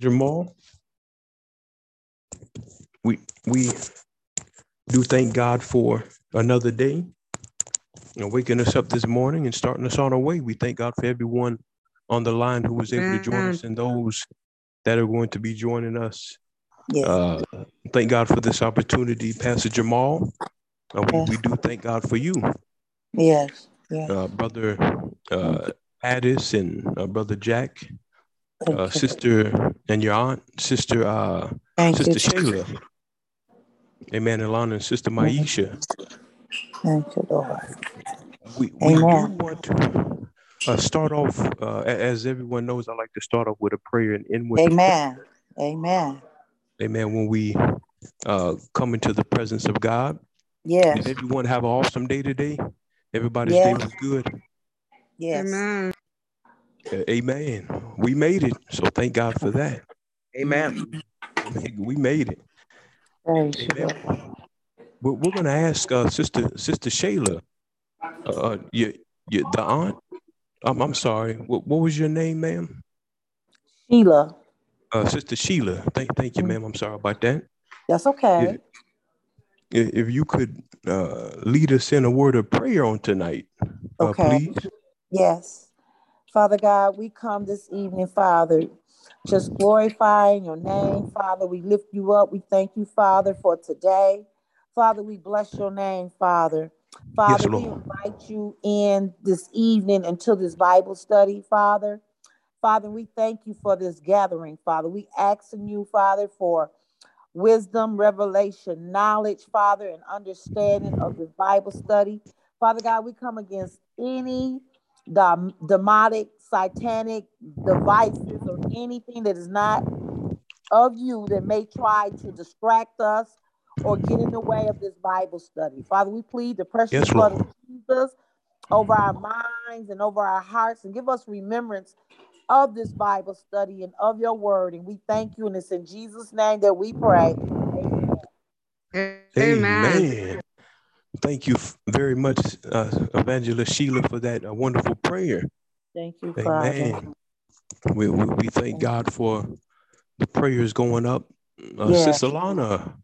Jamal. We we do thank God for another day. You know, waking us up this morning and starting us on our way. We thank God for everyone on the line who was able to join us and those that are going to be joining us. Yes. Uh, thank God for this opportunity, Pastor Jamal. Uh, we, we do thank God for you, yes. Yes. uh, Brother uh, Addis and uh, Brother Jack, uh. Sister and your aunt, Sister uh, Thank you. Sister Shayla. Amen, Alana and Sister Maisha. Thank you, Lord. We, we do want to uh, start off, uh, as everyone knows, I like to start off with a prayer and end with a prayer. Amen. Amen. Amen. When we uh, come into the presence of God, Yes. did everyone have an awesome day today? Everybody's day was good. Yes. Amen. Amen. We made it. So thank God for that. Amen. Amen. We made it. Praise. Amen. We're, we're going to ask uh, Sister Sister Shayla, uh, uh, your, your, the aunt. Um, I'm sorry. What, what was your name, ma'am? Sheila. Uh, Sister Sheila. Thank, thank you, ma'am. I'm sorry about that. That's okay. If, if you could uh, lead us in a word of prayer on tonight, uh, Okay. please. Yes. Father God, we come this evening, Father, just glorifying your name. Father, we lift you up. We thank you, Father, for today. Father, we bless your name, Father. Father, we invite you in this evening until this Bible study, Father. Father, we thank you for this gathering, Father. We asking you, Father, for wisdom, revelation, knowledge, Father, and understanding of this Bible study. Father God, we come against any dom- um, demonic, satanic devices or anything that is not of you that may try to distract us or get in the way of this Bible study. Father, we plead the precious Yes, blood of Jesus over our minds and over our hearts and give us remembrance of this Bible study and of your word. And we thank you. And it's in Jesus' name that we pray. Amen. Amen. Amen. Thank you very much, uh, Evangelist Sheila, for that uh, wonderful prayer. Thank you, Father. We, we, we thank God for the prayers going up. Uh, Yes. Sister Lana,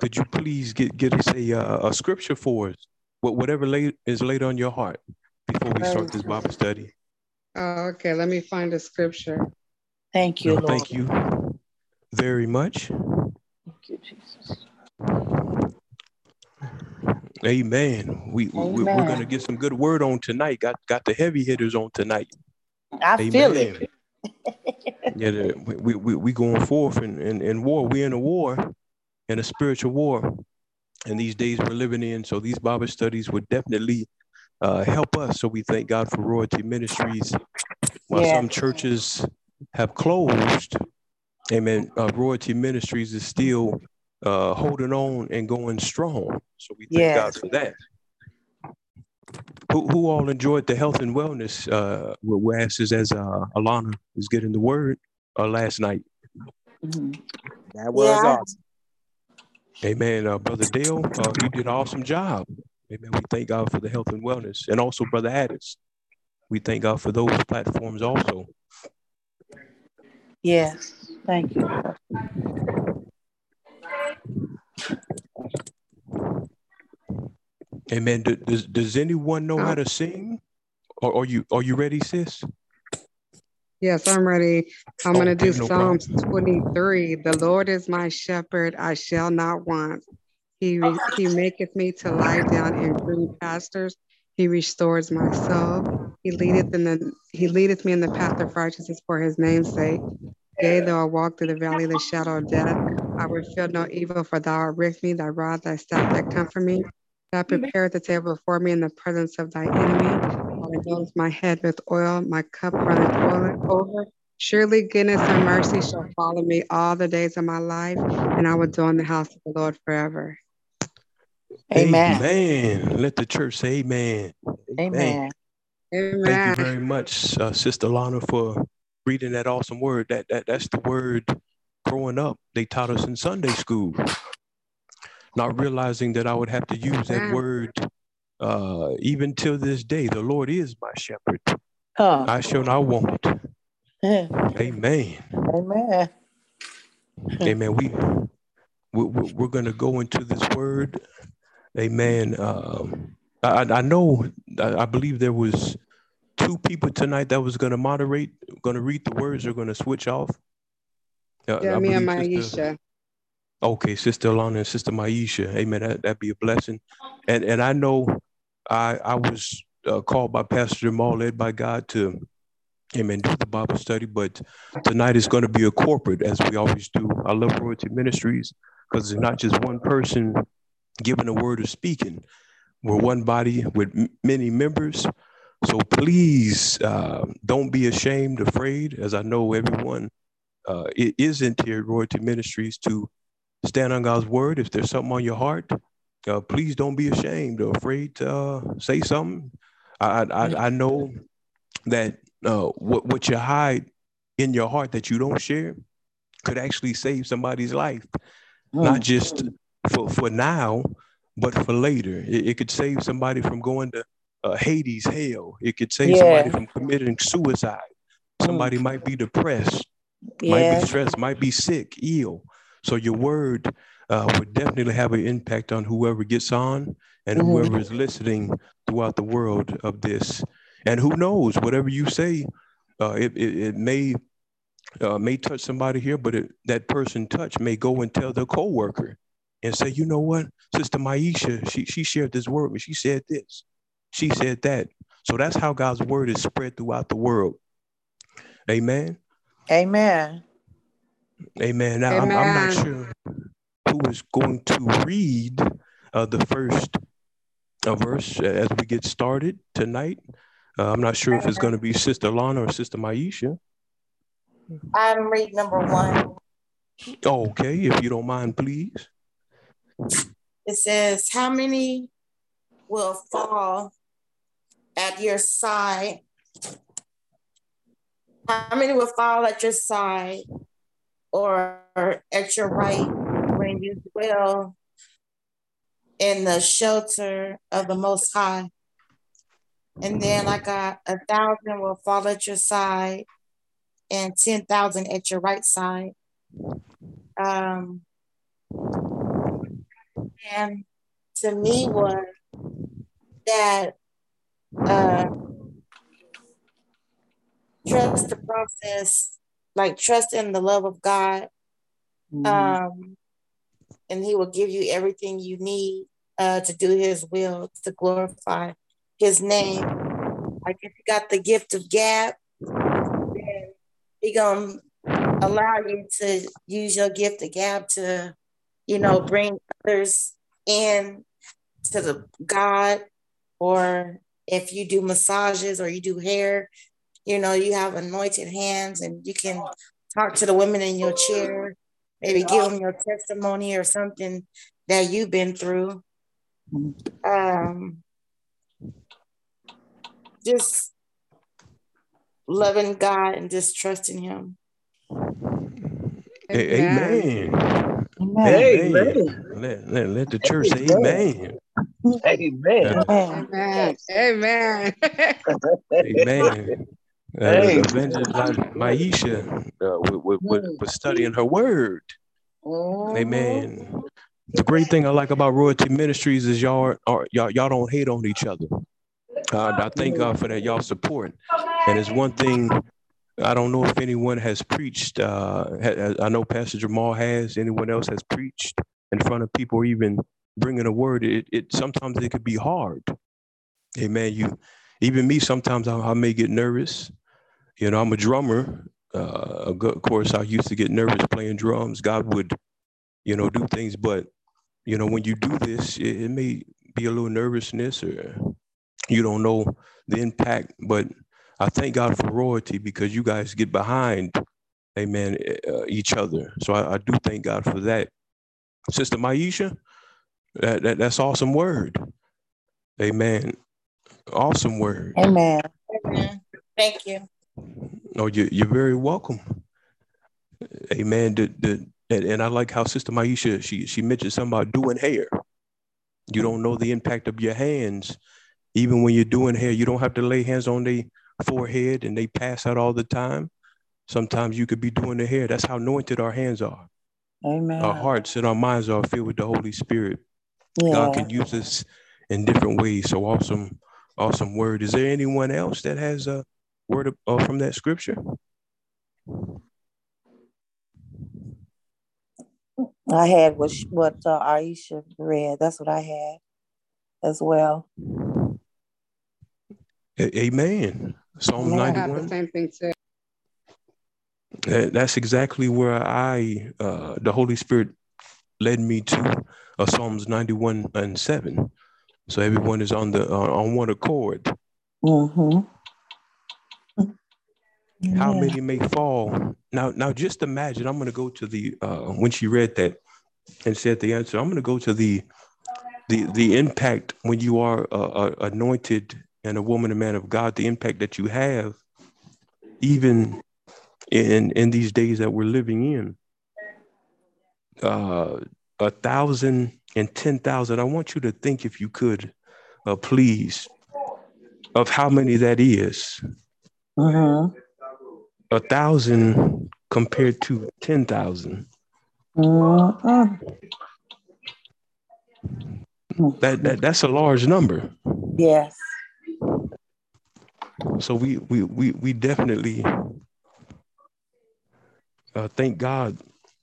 could you please get, get us a, uh, a scripture for us? Wh- Whatever lay, is laid on your heart before we start this Bible study. Oh, okay, let me find a scripture. Thank you, No, Lord. thank you very much. Thank you, Jesus. Amen. We, we we're gonna get some good word on tonight. Got got the heavy hitters on tonight. I feel it. yeah, the, we, we we going forth in, in, in war. We're in a war, in a spiritual war, and these days we're living in. So these Bible studies would definitely uh, help us. So we thank God for Royalty Ministries. While some churches have closed, Amen. Uh, Royalty Ministries is still uh, holding on and going strong. So we thank God for that. Who, who all enjoyed the health and wellness uh, we asked as uh, Alana is getting the word uh, last night. Mhm. That was Yeah. awesome. Amen. Uh, Brother Dale, uh, you did an awesome job. Amen. We thank God for the health and wellness. And also Brother Addis. We thank God for those platforms also. Yes. Thank you. Do- Does, does anyone know how to sing? Or are you are you ready, sis? Yes, I'm ready. I'm Oh, gonna do no Psalms problem. 23. The Lord is my shepherd, I shall not want. He he maketh me to lie down in green pastures. He restores my soul. He leadeth in the he leadeth me in the path of righteousness for his name's sake. Yea, though I walk through the valley of the shadow of death, I will feel no evil, for thou art with me, thy rod, thy staff, that comfort me. Thou preparest the table before me in the presence of thy enemy. Thou anointest my head with oil, my cup runneth over. over. Surely goodness and mercy shall follow me all the days of my life, and I will dwell in the house of the Lord forever. Amen. Amen. Let the church say amen. Amen. Thank you very much, uh, Sister Lana, for reading that awesome word. That that that's the word growing up they taught us in Sunday school. Not realizing that I would have to use that word uh, even till this day. The Lord is my shepherd. Huh. I shall not want. Amen. Amen. Amen. Amen. We, we we- we're going to go into this word. Amen. Um, I, I know. I, I believe there was two people tonight that was going to moderate, going to read the words. They're going to switch off. Yeah, me and Sister- Maisha. Okay, Sister Alana and Sister Maisha. Amen. That, that'd be a blessing. And and I know I I was uh, called by Pastor Jamal, led by God to, amen, do the Bible study. But tonight is going to be a corporate, as we always do. I love Royalty Ministries because it's not just one person giving a word or speaking. We're one body with m- many members. So please uh, don't be ashamed, afraid, as I know everyone uh, it isn't here at Royalty Ministries to stand on God's word. If there's something on your heart, uh, please don't be ashamed or afraid to uh, say something. I, I, I know that uh, what, what you hide in your heart that you don't share could actually save somebody's life, not just for, for now, but for later. It, it could save somebody from going to uh, Hades, hell. It could save somebody from committing suicide. Somebody might be depressed might be stressed, might be sick, ill. So your word uh, would definitely have an impact on whoever gets on and Mhm. whoever is listening throughout the world of this. And who knows, whatever you say, uh, it, it, it may uh, may touch somebody here, but it, that person touched may go and tell their coworker and say, you know what, Sister Maisha, she she shared this word, but she said this, she said that. So that's how God's word is spread throughout the world. Amen. Amen. Amen. Now, I'm, I'm not sure who is going to read uh, the first uh, verse as we get started tonight. Uh, I'm not sure if it's going to be Sister Lana or Sister Maisha. I'm read number one. Okay, if you don't mind, please. It says, How many will fall at your side? How many will fall at your side or at your right when you dwell in the shelter of the Most High? And then I got a thousand will fall at your side and 10,000 at your right side. Um, and to me was that uh, trust the process, like trust in the love of God, Mhm. um, and He will give you everything you need uh, to do His will, to glorify His name. Like if you got the gift of gab, then He gonna allow you to use your gift of gab to, you know, bring others in to the God, or if you do massages or you do hair, you know, you have anointed hands and you can talk to the women in your chair, maybe give them your testimony or something that you've been through. Um, just loving God and just trusting Him. A- Amen. Amen. Amen. Let, let, let the church say amen. Amen. Amen. Amen. Amen. Uh, Hey. Maisha uh, was, was, was studying her word. Amen. The great thing I like about Royalty Ministries is y'all are y'all y'all don't hate on each other. Uh, I thank God for that y'all support. And it's one thing I don't know if anyone has preached. Uh, ha- I know Pastor Jamal has. Anyone else has preached in front of people, or even bringing a word. It, it sometimes it could be hard. Amen. You, even me, sometimes I, I may get nervous. You know, I'm a drummer. Uh, of course, I used to get nervous playing drums. God would, you know, do things, but you know, when you do this, it, it may be a little nervousness, or you don't know the impact. But I thank God for royalty because you guys get behind, amen, uh, each other. So I, I do thank God for that. Sister Maisha, that, that that's awesome word. Amen. Awesome word. Amen. Amen. Thank you. No, you, you're very welcome. Amen. The, the, and, and I like how Sister Maisha, she, she mentioned something about doing hair. You don't know the impact of your hands. Even when you're doing hair, you don't have to lay hands on their forehead and they pass out all the time. Sometimes you could be doing the hair. That's how anointed our hands are. Amen. Our hearts and our minds are filled with the Holy Spirit. yeah. God can use us in different ways. So awesome, awesome word. Is there anyone else that has a word of, uh, from that scripture? I had what sh- what uh, Aisha read. That's what I had as well. A- Amen. Psalm Amen. I got the 91. same thing too. That- That's exactly where I, uh, the Holy Spirit led me to uh, Psalms 91 and 7. So everyone is on the uh, on one accord. Mm-hmm. How Yeah. many may fall? Now, now just imagine. I'm going to go to the uh, when she read that and said the answer. I'm going to go to the the the impact when you are uh, uh, anointed and a woman a man of God. The impact that you have, even in in these days that we're living in. Uh, a thousand and ten thousand. I want you to think, if you could, uh, please, of how many that is. Mm-hmm. A thousand compared to ten thousand. Mm-hmm. That, that that's a large number. Yes. So we we we we definitely uh, thank God,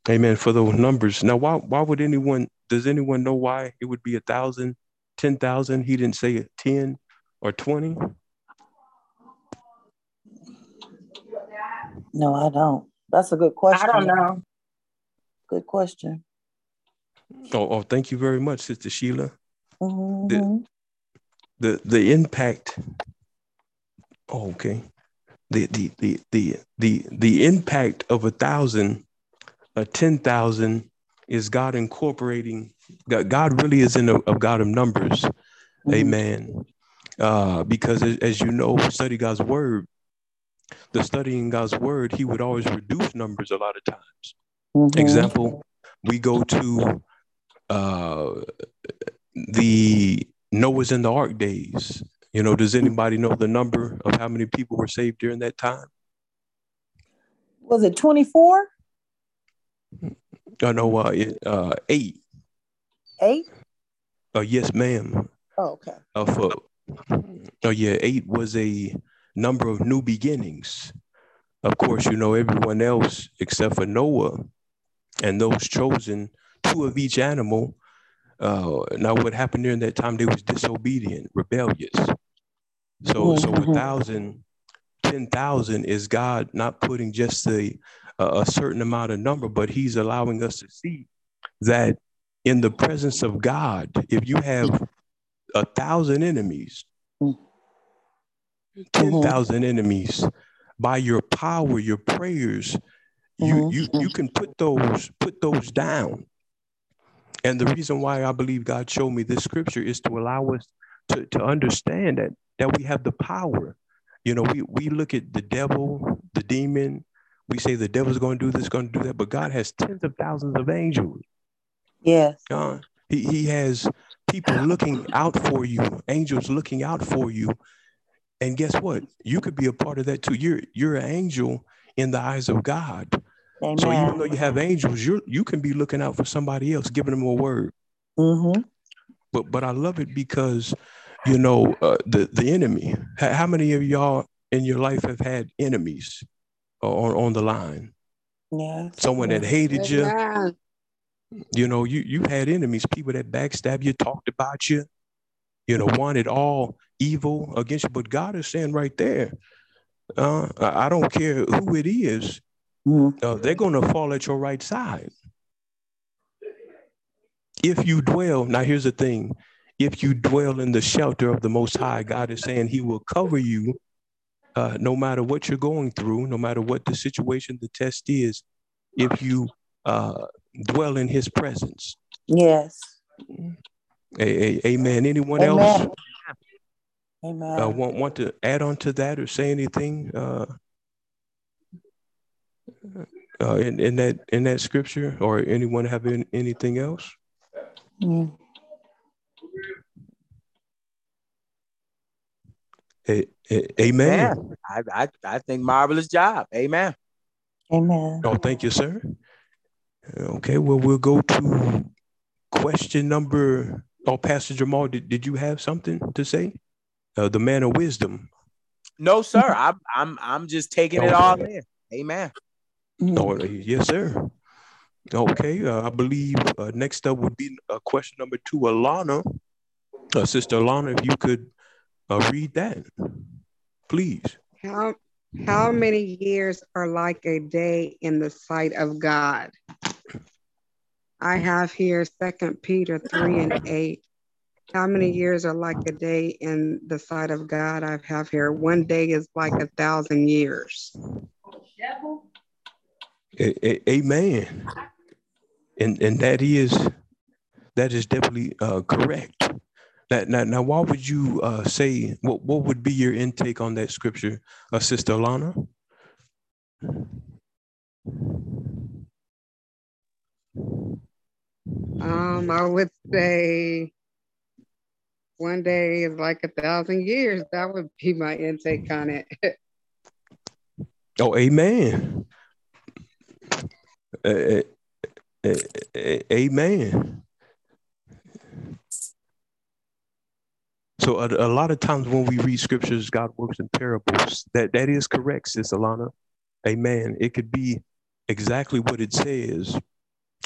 Amen, for those numbers. Now, why why would anyone? Does anyone know why it would be a thousand, ten thousand? He didn't say ten or twenty. No, I don't. That's a good question. I don't know. Good question. Oh, oh, thank you very much, Sister Sheila. Mm-hmm. the the impact oh, okay the the the the the the impact of a thousand a ten thousand is god incorporating god, god really is in a, a god of numbers Mm-hmm. amen uh because as, as you know study god's word the studying god's word he would always reduce numbers a lot of times Mhm. example we go to uh the noah's in the ark days you know does anybody know the number of how many people were saved during that time Was it 24? i know uh, it, uh eight Eight? uh, yes ma'am Oh, okay. uh, for oh yeah eight was a number of new beginnings. Of course you know everyone else except for noah and those chosen two of each animal. Uh now what happened during that time they was disobedient rebellious. So so a thousand ten thousand is god not putting just a a a certain amount of number but he's allowing us to see that in the presence of god if you have a thousand enemies Mm. ten thousand enemies by your power your prayers you Mhm. you you can put those put those down and the reason why i believe god showed me this scripture is to allow us to, to understand that that we have the power you know we we look at the devil the demon we say the devil's going to do this going to do that but god has tens of thousands of angels Yes. uh, he, he has people looking out for you angels looking out for you and guess what you could be a part of that too you're you're an angel in the eyes of god Amen. so even though you have angels, you you can be looking out for somebody else, giving them a word. mm-hmm. But but I love it because, you know, uh, the the enemy. How, how many of y'all in your life have had enemies on on the line? Yes. Someone that hated you. Amen. You know, you you had enemies, people that backstab you, talked about you. You know, wanted all evil against you. But God is saying right there, uh, I, don't care who it is. Mhm. uh, they're going to fall at your right side. If you dwell, now here's the thing if you dwell in the shelter of the Most High, God is saying He will cover you uh, no matter what you're going through, no matter what the situation, the test is, if you uh, dwell in His presence. Yes. A- a- amen. Anyone Amen. else Amen. uh, want, want to add on to that or say anything? Uh, uh, in, in that in that scripture, or anyone have any, anything else? Mm. A- a- amen. I, I, I think marvelous job. Amen. Amen. Oh, thank you, sir. Okay, well, we'll go to question number. Oh, Pastor Jamal, did, did you have something to say? Uh, the man of wisdom. No, sir. I'm I'm I'm just taking it all in. Amen. No, yes, sir. Okay, uh, I believe uh, next up would be uh, question number two, Alana. Uh, Sister Alana, if you could uh, read that, please. How how many years are like a day in the sight of God? I have here Second Peter 3 and 8. How many years are like a day in the sight of God? I have here one day is like a thousand years. Amen. And and that is that is definitely uh, correct. Now, now, now, why would you uh, say what? What would be your intake on that scripture, uh, Sister Alana? Um, I would say one day is like a thousand years. That would be my intake on it. Oh, amen. Uh, uh, uh, amen. So a, a lot of times when we read scriptures, God works in parables. That that is correct, Sis Alana. Amen. It could be exactly what it says,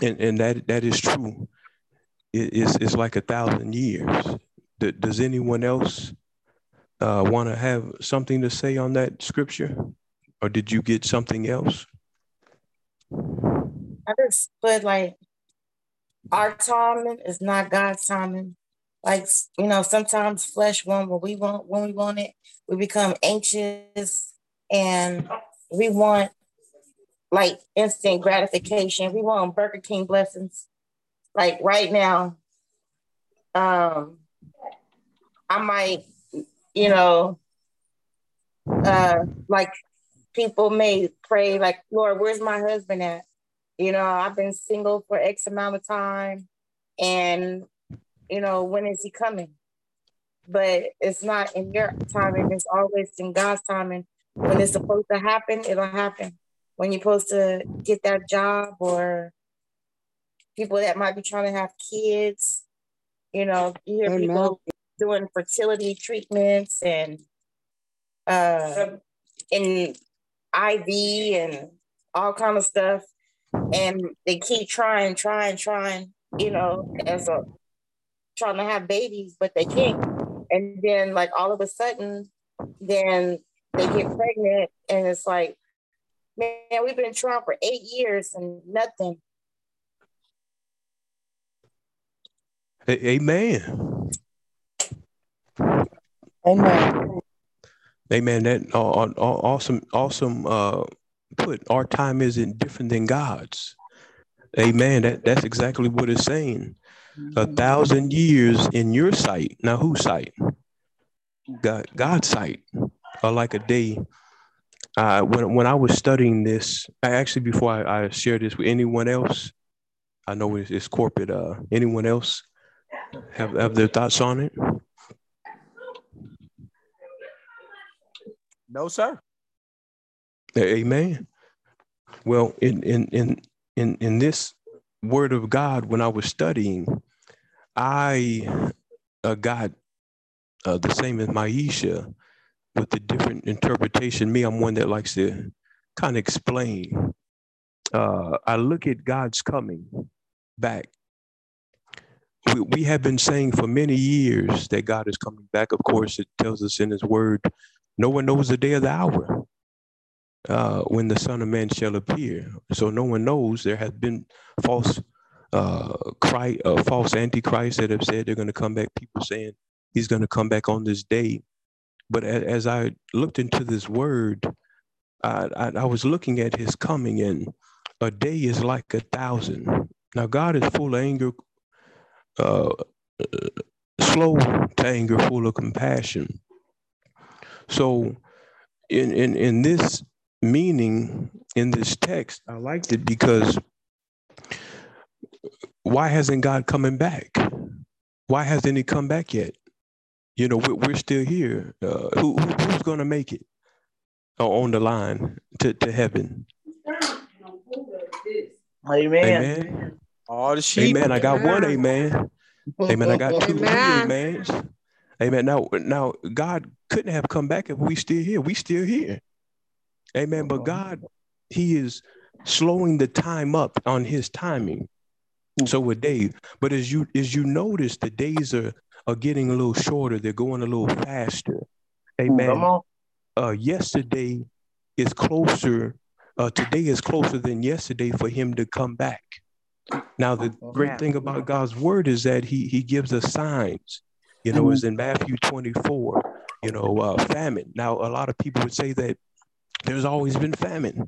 and and that that is true. It is it's like a thousand years. D- does anyone else uh, want to have something to say on that scripture, or did you get something else? I just put like our timing is not God's timing. Like you know, sometimes flesh want what we want when we want it. We become anxious and we want like instant gratification. We want Burger King blessings. Like right now, um, I might, you know, uh, like people may pray, like, Lord, where's my husband at? You know, I've been single for X amount of time, and you know, when is he coming? But it's not in your timing, it's always in God's timing. When it's supposed to happen, it'll happen. When you're supposed to get that job or people that might be trying to have kids, you know, you hear Amen. people doing fertility treatments and uh in IV and all kind of stuff. And they keep trying, trying, trying, you know, as a trying to have babies, but they can't. And then like all of a sudden, then they get pregnant and it's like, man, we've been trying for eight years and nothing. Amen. Amen. Amen. That uh, uh, uh, awesome, awesome. Uh, put our time isn't different than God's. Amen. That that's exactly what it's saying. A thousand years in your sight. Now, whose sight? God, God's sight. Or like a day. Uh, when when I was studying this, I actually before I, I share this with anyone else, I know it's, it's corporate. Uh, anyone else have have their thoughts on it? No, sir. Amen. Well, in in in in in this word of God, when I was studying, I uh, got uh, the same as Maisha with the different interpretation. Me, I'm one that likes to kind of explain. Uh, I look at God's coming back. We, we have been saying for many years that God is coming back. Of course, it tells us in His Word, no one knows the day or the hour uh, when the Son of Man shall appear. So no one knows. There have been false uh, Christ, uh, false antichrists that have said they're going to come back. People saying He's going to come back on this day. But as I looked into this Word, I, I, I was looking at His coming, and a day is like a thousand. Now God is full of anger, uh, uh, slow to anger, full of compassion. So, in in in this meaning in this text, I liked it because why hasn't God coming back? Why hasn't He come back yet? You know, we're, we're still here. Uh, who, who who's going to make it uh, on the line to, to heaven? Amen. Amen. All the sheep. Amen. I got one Amen. amen. Amen. I got two, Amen. amens. Amen. Now, now God couldn't have come back if we still here. We still here. Amen. But God, He is slowing the time up on His timing. So with Dave, but as you as you notice, the days are are getting a little shorter. They're going a little faster. Amen. Come on. uh, yesterday is closer. Uh, today is closer than yesterday for him to come back. Now, the great thing about God's word is that he he gives us signs. You know, as in Matthew 24, you know, uh, famine. Now, a lot of people would say that there's always been famine.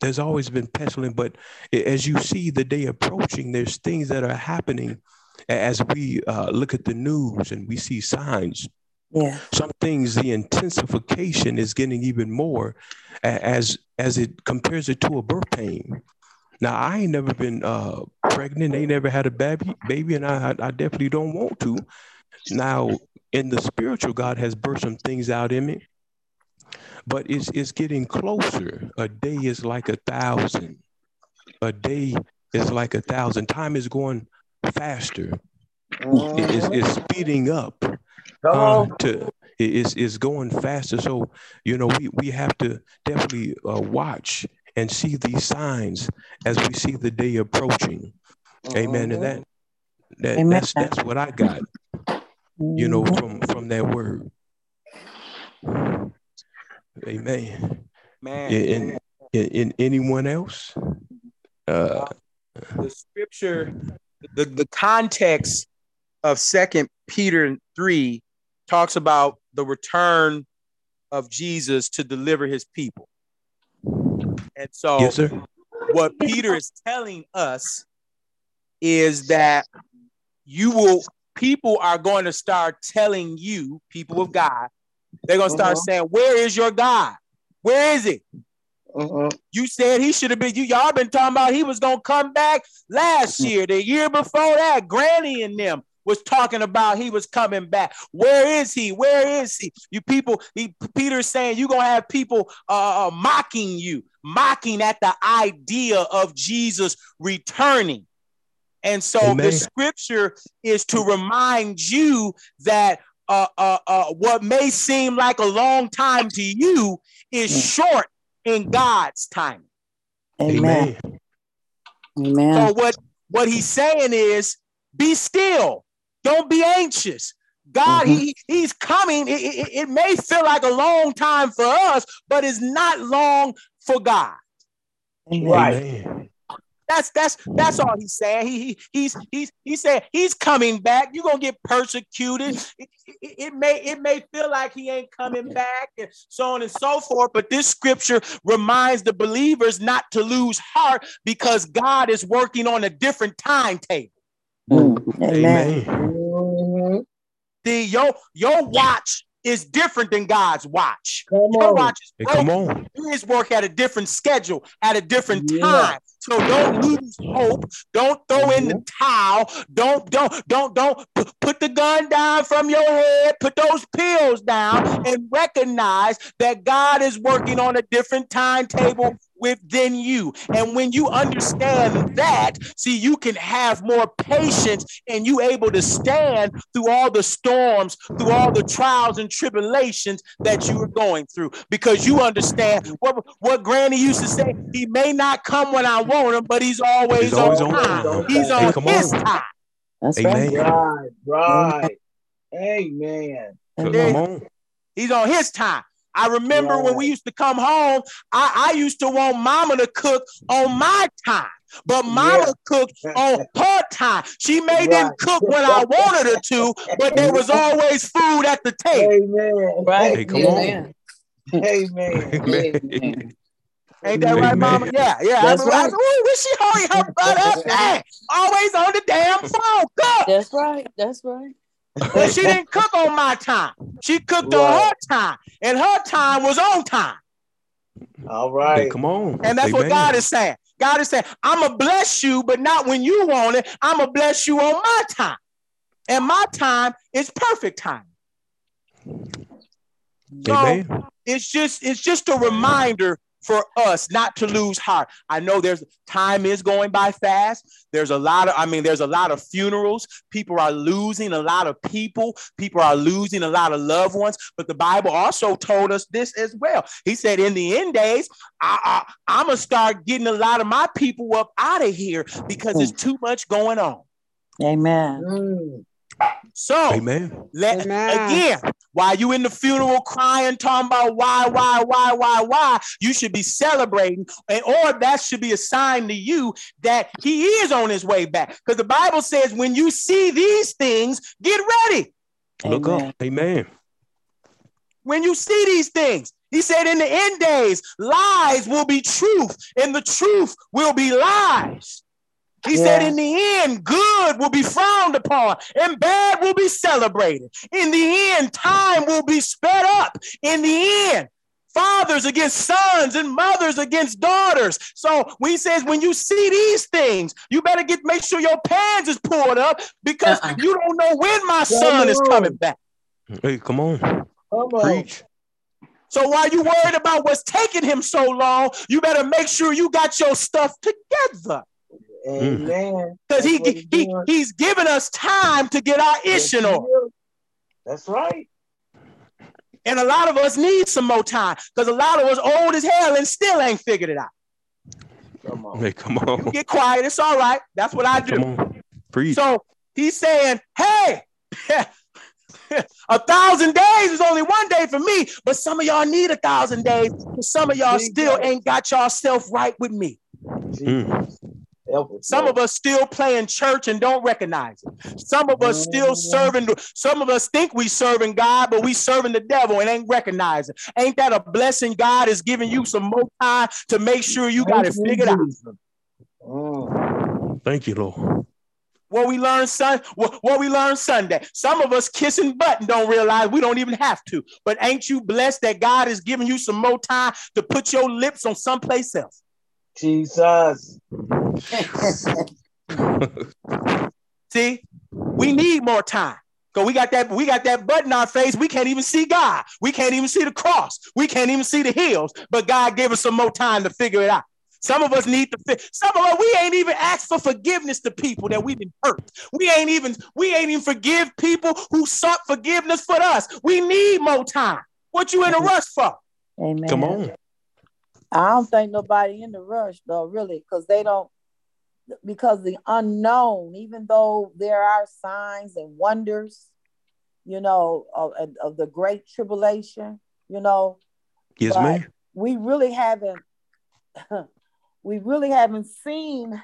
There's always been pestilence, but as you see the day approaching, there's things that are happening a- as we uh, look at the news and we see signs Yeah. some things the intensification is getting even more as as it compares it to a birth pain. Now i ain't never been uh pregnant ain't never had a baby baby and i i definitely don't want to. Now in the spiritual god has birthed some things out in me but it's it's getting closer. A day is like a thousand. A day is like a thousand. Time is going faster it is it's speeding up uh, on. to it is is going faster. So you know we we have to definitely uh, watch and see these signs as we see the day approaching. Amen. And that that Amen. that's that's what I got. You know Mhm. from from that word. Amen. Man, In, in, in anyone else? Uh, the scripture, the, the context of Second Peter 3 talks about the return of Jesus to deliver his people. And so yes, sir. what Peter is telling us is that you will people are going to start telling you, people of God, they're going to start Mhm. saying, Where is your God? Where is he? Mhm. You said he should have been. You y'all been talking about he was gonna come back last year, the year before that. Granny and them was talking about he was coming back. Where is he? Where is he? You people, he, Peter's saying you're gonna have people uh, mocking you, mocking at the idea of Jesus returning. And so the scripture is to remind you that uh, uh, uh, what may seem like a long time to you is short in God's timing. Amen. Amen. Amen. So what what he's saying is, be still. Don't be anxious. God, he mm-hmm. he's coming. It, it- it may feel like a long time for us, but it's not long for God. Amen. Right. Amen. That's that's that's all he's saying. He, he he's he's he's saying he's coming back. You're gonna get persecuted. It, it, it may it may feel like he ain't coming back, and so on and so forth. But this scripture reminds the believers not to lose heart because God is working on a different timetable. Mm. Amen. Amen. The your your watch is different than God's watch. Come Your on. watch is Hey, come on. His work at a different schedule, at a different Yeah. time. So don't lose hope. Don't throw in the towel. Don't don't don't don't put the gun down from your head. Put those pills down and recognize that God is working on a different timetable within you. And when you understand that, see, you can have more patience and you able to stand through all the storms, through all the trials and tribulations that you are going through, because you understand what what Granny used to say. He may not come when I want him, but he's always, He's always on on time. time. He's Hey, on come his on. time. That's Amen. right. Right, right. Amen. Come Amen. on. He's on his time. I remember when we used to come home, I, I used to want mama to cook on my time. But mama Yeah. cooked on her time. She made Right. didn't cook when I wanted her to, but there was always food at the table. Amen. Right. Hey, come on. Amen. Amen. Ain't that right, mama? Yeah, yeah. That's I, I, right. Ooh, where she hurry her butt up there? Always on the damn phone. Cook. That's right. That's right. But she didn't cook on my time. She cooked on her time, and her time was on time. All right. Hey, right. come on. And that's what God is saying. God is saying, I'm going to bless you, but not when you want it. I'm going to bless you on my time. And my time is perfect time. So Amen. it's just it's just a reminder for us not to lose heart. I know there's time is going by fast. There's a lot of, I mean, there's a lot of funerals. People are losing a lot of people. People are losing a lot of loved ones. But the Bible also told us this as well. He said, in the end days, I, I, I'm gonna start getting a lot of my people up out of here because there's too much going on. Amen. Mm. So Amen. let, Amen. again, while you in the funeral crying, talking about why, why, why, why, why, you should be celebrating, and or that should be a sign to you that he is on his way back. Because the Bible says, when you see these things, get ready. Look Amen. up. Amen. When you see these things, he said, in the end days, lies will be truth, and the truth will be lies. He said, in the end, good will be frowned upon and bad will be celebrated. In the end, time will be sped up. In the end, fathers against sons and mothers against daughters. So when he says, when you see these things, you better get make sure your pants is pulled up because Uh-uh. you don't know when my son is coming back. Hey, come on. Come on. Preach. So while you worried about what's taking him so long, you better make sure you got your stuff together. Mm. Amen. Because he, That's what he, he's doing. he's giving us time to get our Yes, issue he on. That's right. And a lot of us need some more time because a lot of us old as hell and still ain't figured it out. Come on. Hey, come You on. get quiet, it's all right. That's what I do. Preach. So he's saying, hey, a thousand days is only one day for me, but some of y'all need a thousand days. because Some of y'all still ain't got yourself right with me. Jesus. Help us, Some of us still playing church and don't recognize it. Some of us still serving. Some of us think we serving God, but we serving the devil and ain't recognizing. Ain't that a blessing? God is giving you some more time to make sure you got it figured out. Mm. Thank you, Lord. What we learned Sun, what, what we learned Sunday. Some of us kissing butt and don't realize we don't even have to. But ain't you blessed that God is giving you some more time to put your lips on someplace else? Jesus. See, we need more time. Cause we got that, we got that butt in our face. We can't even see God. We can't even see the cross. We can't even see the hills. But God gave us some more time to figure it out. Some of us need to fi- some of us, we ain't even asked for forgiveness to people that we've been hurt. We ain't even, we ain't even forgive people who sought forgiveness for us. We need more time. What you in a rush for? Amen. Come on. I don't think nobody in the rush though, really, because they don't because the unknown, even though there are signs and wonders, you know, of, of- the great tribulation, you know, Yes, ma'am. we really haven't we really haven't seen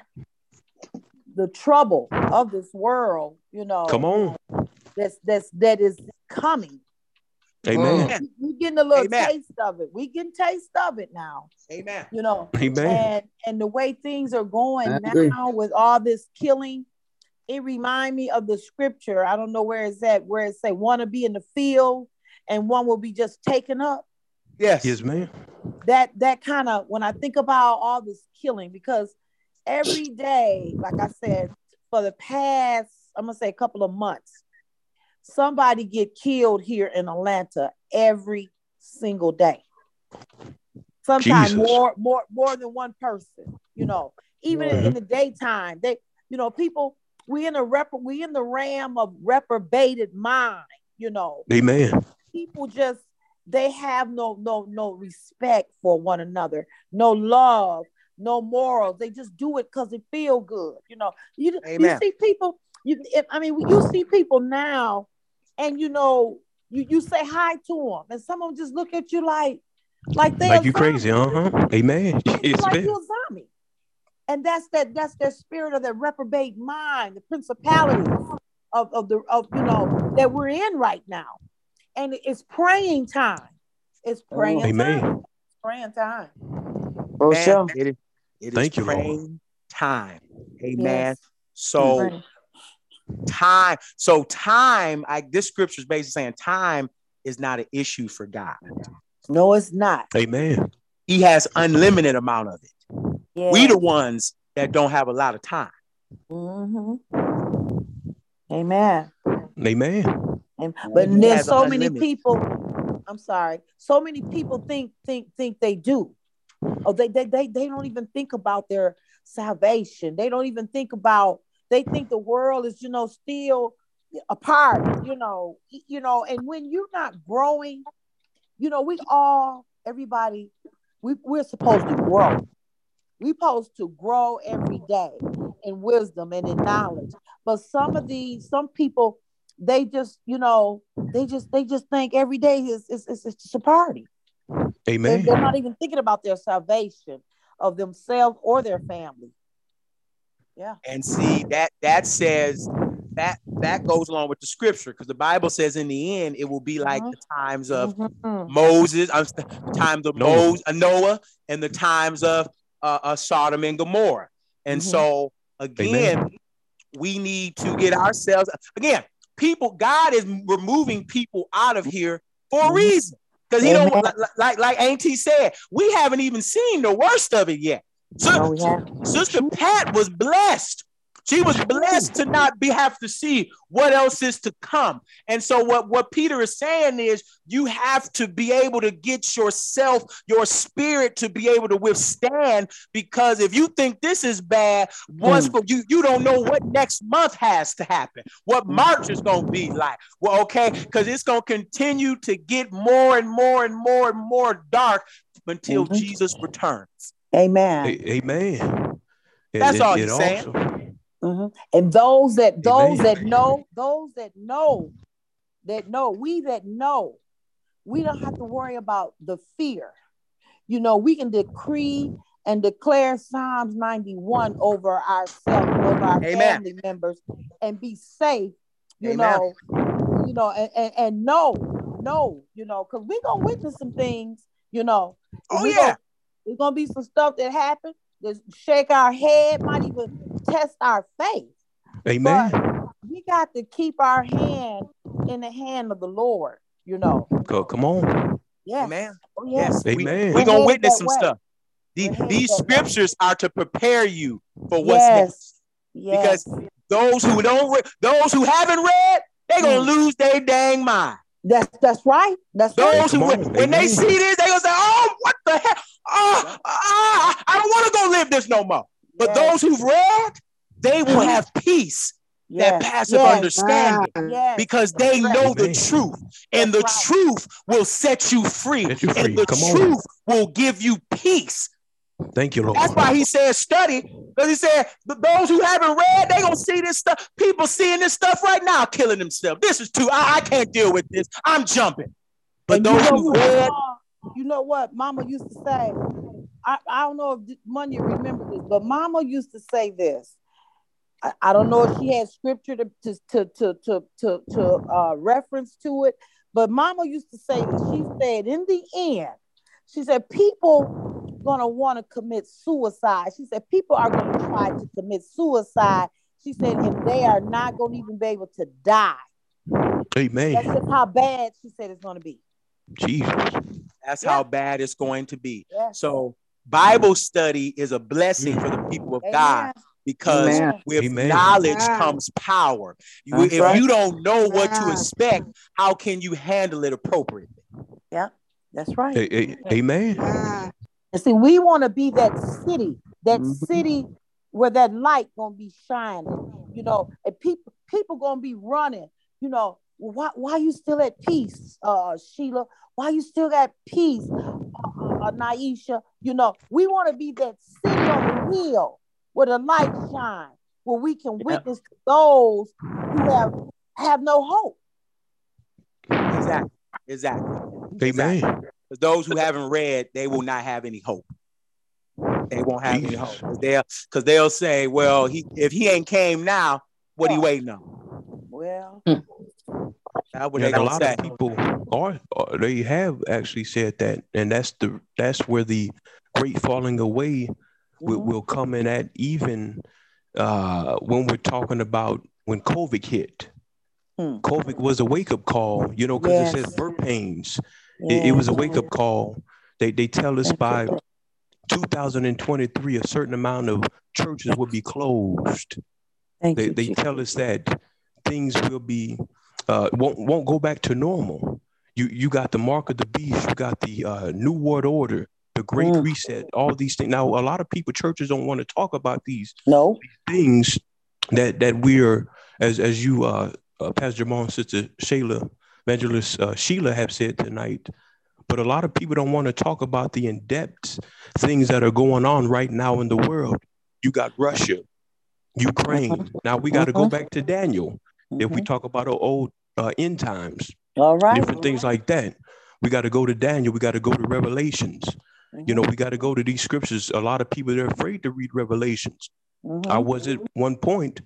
the trouble of this world, you know, Come on. that's that's that is coming. Amen. We, we getting a little Amen. taste of it. We getting taste of it now, Amen. you know. Amen. and and the way things are going I now with all this killing it remind me of the scripture i don't know where it's at where it say one to be in the field and one will be just taken up Yes. Yes, ma'am. that that kind of when i think about all this killing because every day like i said for the past i'm gonna say a couple of months somebody get killed here in atlanta every single day. Sometimes Jesus. more more more than one person you know. Even in, in mm-hmm. the daytime they you know people we in a rep we in the ram of reprobated mind you know. Amen. people just they have no no no respect for one another no love no morals. They just do it because it feel good you know. You, you see people you if, i mean you see people now and you know you you say hi to them and some of them just look at you like like they Like you zombie. crazy, uh huh. Amen. Yes, like ma'am. you a zombie and that's that that's that spirit of that reprobate mind the principality of, of the of you know that we're in right now and it's praying time it's praying time Amen. It's praying time For Man, sure. it is, it is Thank you, Lord. praying time. Amen. Yes. So Right. Time, so time, I this scripture is basically saying time is not an issue for God. no it's not Amen. He has unlimited amount of it. yeah We the ones that don't have a lot of time. hmm amen Amen. And, but He there's so many people i'm sorry so many people think think think they do Oh, they, they they they don't even think about their salvation. They don't even think about. They think the world is, you know, still apart. You know, you know. And when you're not growing, you know, we all, everybody, we we're supposed to grow. We're supposed to grow every day in wisdom and in knowledge. But some of these, some people, they just, you know, they just they just think every day is is, is, just a party. They, Amen. they're not even thinking about their salvation of themselves or their family. Yeah. And see that that says that that goes along with the scripture because the Bible says in the end it will be like Mhm. the times of Mhm. Moses, I'm the times of Noah. Moses, uh, Noah, and the times of uh, uh, Sodom and Gomorrah. And Mhm. so again, we need to get ourselves again. People, God is removing people out of here for a Mhm. reason because He don't like like, like Auntie said. We haven't even seen the worst of it yet. So, No, we haven't. Sister Pat was blessed. She was blessed to not be have to see what else is to come. And so what, what Peter is saying is you have to be able to get yourself, your spirit to be able to withstand because if you think this is bad, what's go- you you don't know what next month has to happen, what March is gonna be like. Well, okay, because it's gonna continue to get more and more and more and more dark until Mhm. Jesus returns. Amen. A- Amen. That's it- Mm-hmm. all it he's saying. also- Mhm. And those that those Amen. that know, those that know, that know, we that know, we don't have to worry about the fear. You know, we can decree and declare Psalms 91 over ourselves, over our Amen. family members, and be safe, you Amen. know, you know, and, and, and know, know, you know, because we're gonna witness some things, you know. Oh, we yeah. Gonna, there's gonna be some stuff that happen that shake our head, might even test our faith. Amen. We got to keep our hand in the hand of the Lord, you know. Co- Come on. Yes. Amen. Oh, yes. Yes, Amen. we're We're gonna witness some way. stuff. The- these that way. scriptures are to prepare you for what's next. Yes. Because those who don't, re- those who haven't read, they're gonna Mm. lose their dang mind. That's that's right. That's right. Those who, when, on. when they see this, they gonna say, "Oh, what the heck? Oh, ah, I don't want to go live this no more." But Yes. those who've read, they will have peace that yes. passes yes. understanding. Yes. because they That's know right. the truth and the right. truth will set you free Set you free. and the Come on. truth will give you peace Thank you, Lord. that's why he said study because he said "Th- those who haven't read they gonna see this stuff people seeing this stuff right now killing themselves this is too i, I can't deal with this i'm jumping but And those who read Mama- you know what Mama used to say. I, I don't know if Money remember this, but Mama used to say this. I, I don't know if she had scripture to to to to to to, to uh, reference to it, but Mama used to say this. She said, in the end, she said people gonna want to commit suicide. She said people are gonna try to commit suicide. She said, if they are not gonna even be able to die. Amen that's just how bad she said it's gonna be. Jesus. That's Yeah. how bad it's going to be Yes. so bible study is a blessing for the people of god because Amen. with Amen. knowledge Yeah. comes power You- if right. you don't know what to expect how can you handle it appropriately Yeah, That's right. A- a- Amen. Yeah. And see, we want to be that city, that Mhm. city where that light gonna be shining, you know, and people people gonna be running, you know. Why why you still at peace, uh Sheila? Why are you still at peace, uh, uh, Naisha? You know, we want to be that city on the hill where the light shines, where we can Yeah. witness to those who have have no hope. exactly exactly Amen. Because those who haven't read, they will not have any hope. They won't have any hope. Cause they'll, cause they'll say, well, he if he ain't came now, what he Yeah. waiting on? Well, Yeah, they a lot say. of people are, are they have actually said that, and that's the that's where the great falling away will, mhm. will come in at even uh, when we're talking about when COVID hit. Hmm. COVID was a wake up call, you know, because it says birth pains. It, it was a wake up call. They they tell us by 2023 a certain amount of churches will be closed. Thank They you. they Jesus. tell us that things will be uh, won't won't go back to normal. You you got the mark of the beast. You got the uh, new world order the Great Mm. Reset, all these things. Now, a lot of people, churches don't want to talk about these No. things that that we are, as as you, uh, uh Pastor Jamal and Sister Shayla, Evangelist uh, Sheila have said tonight. But a lot of people don't want to talk about the in-depth things that are going on right now in the world. You got Russia, Ukraine. Now we got to go Mhm. back to Daniel. If we Mhm. talk about the old uh, end times, All right. different things like that, we got to go to Daniel. We got to go to Revelations. You know, we got to go to these scriptures. A lot of people they're afraid to read Revelations. Mhm. I was at one point,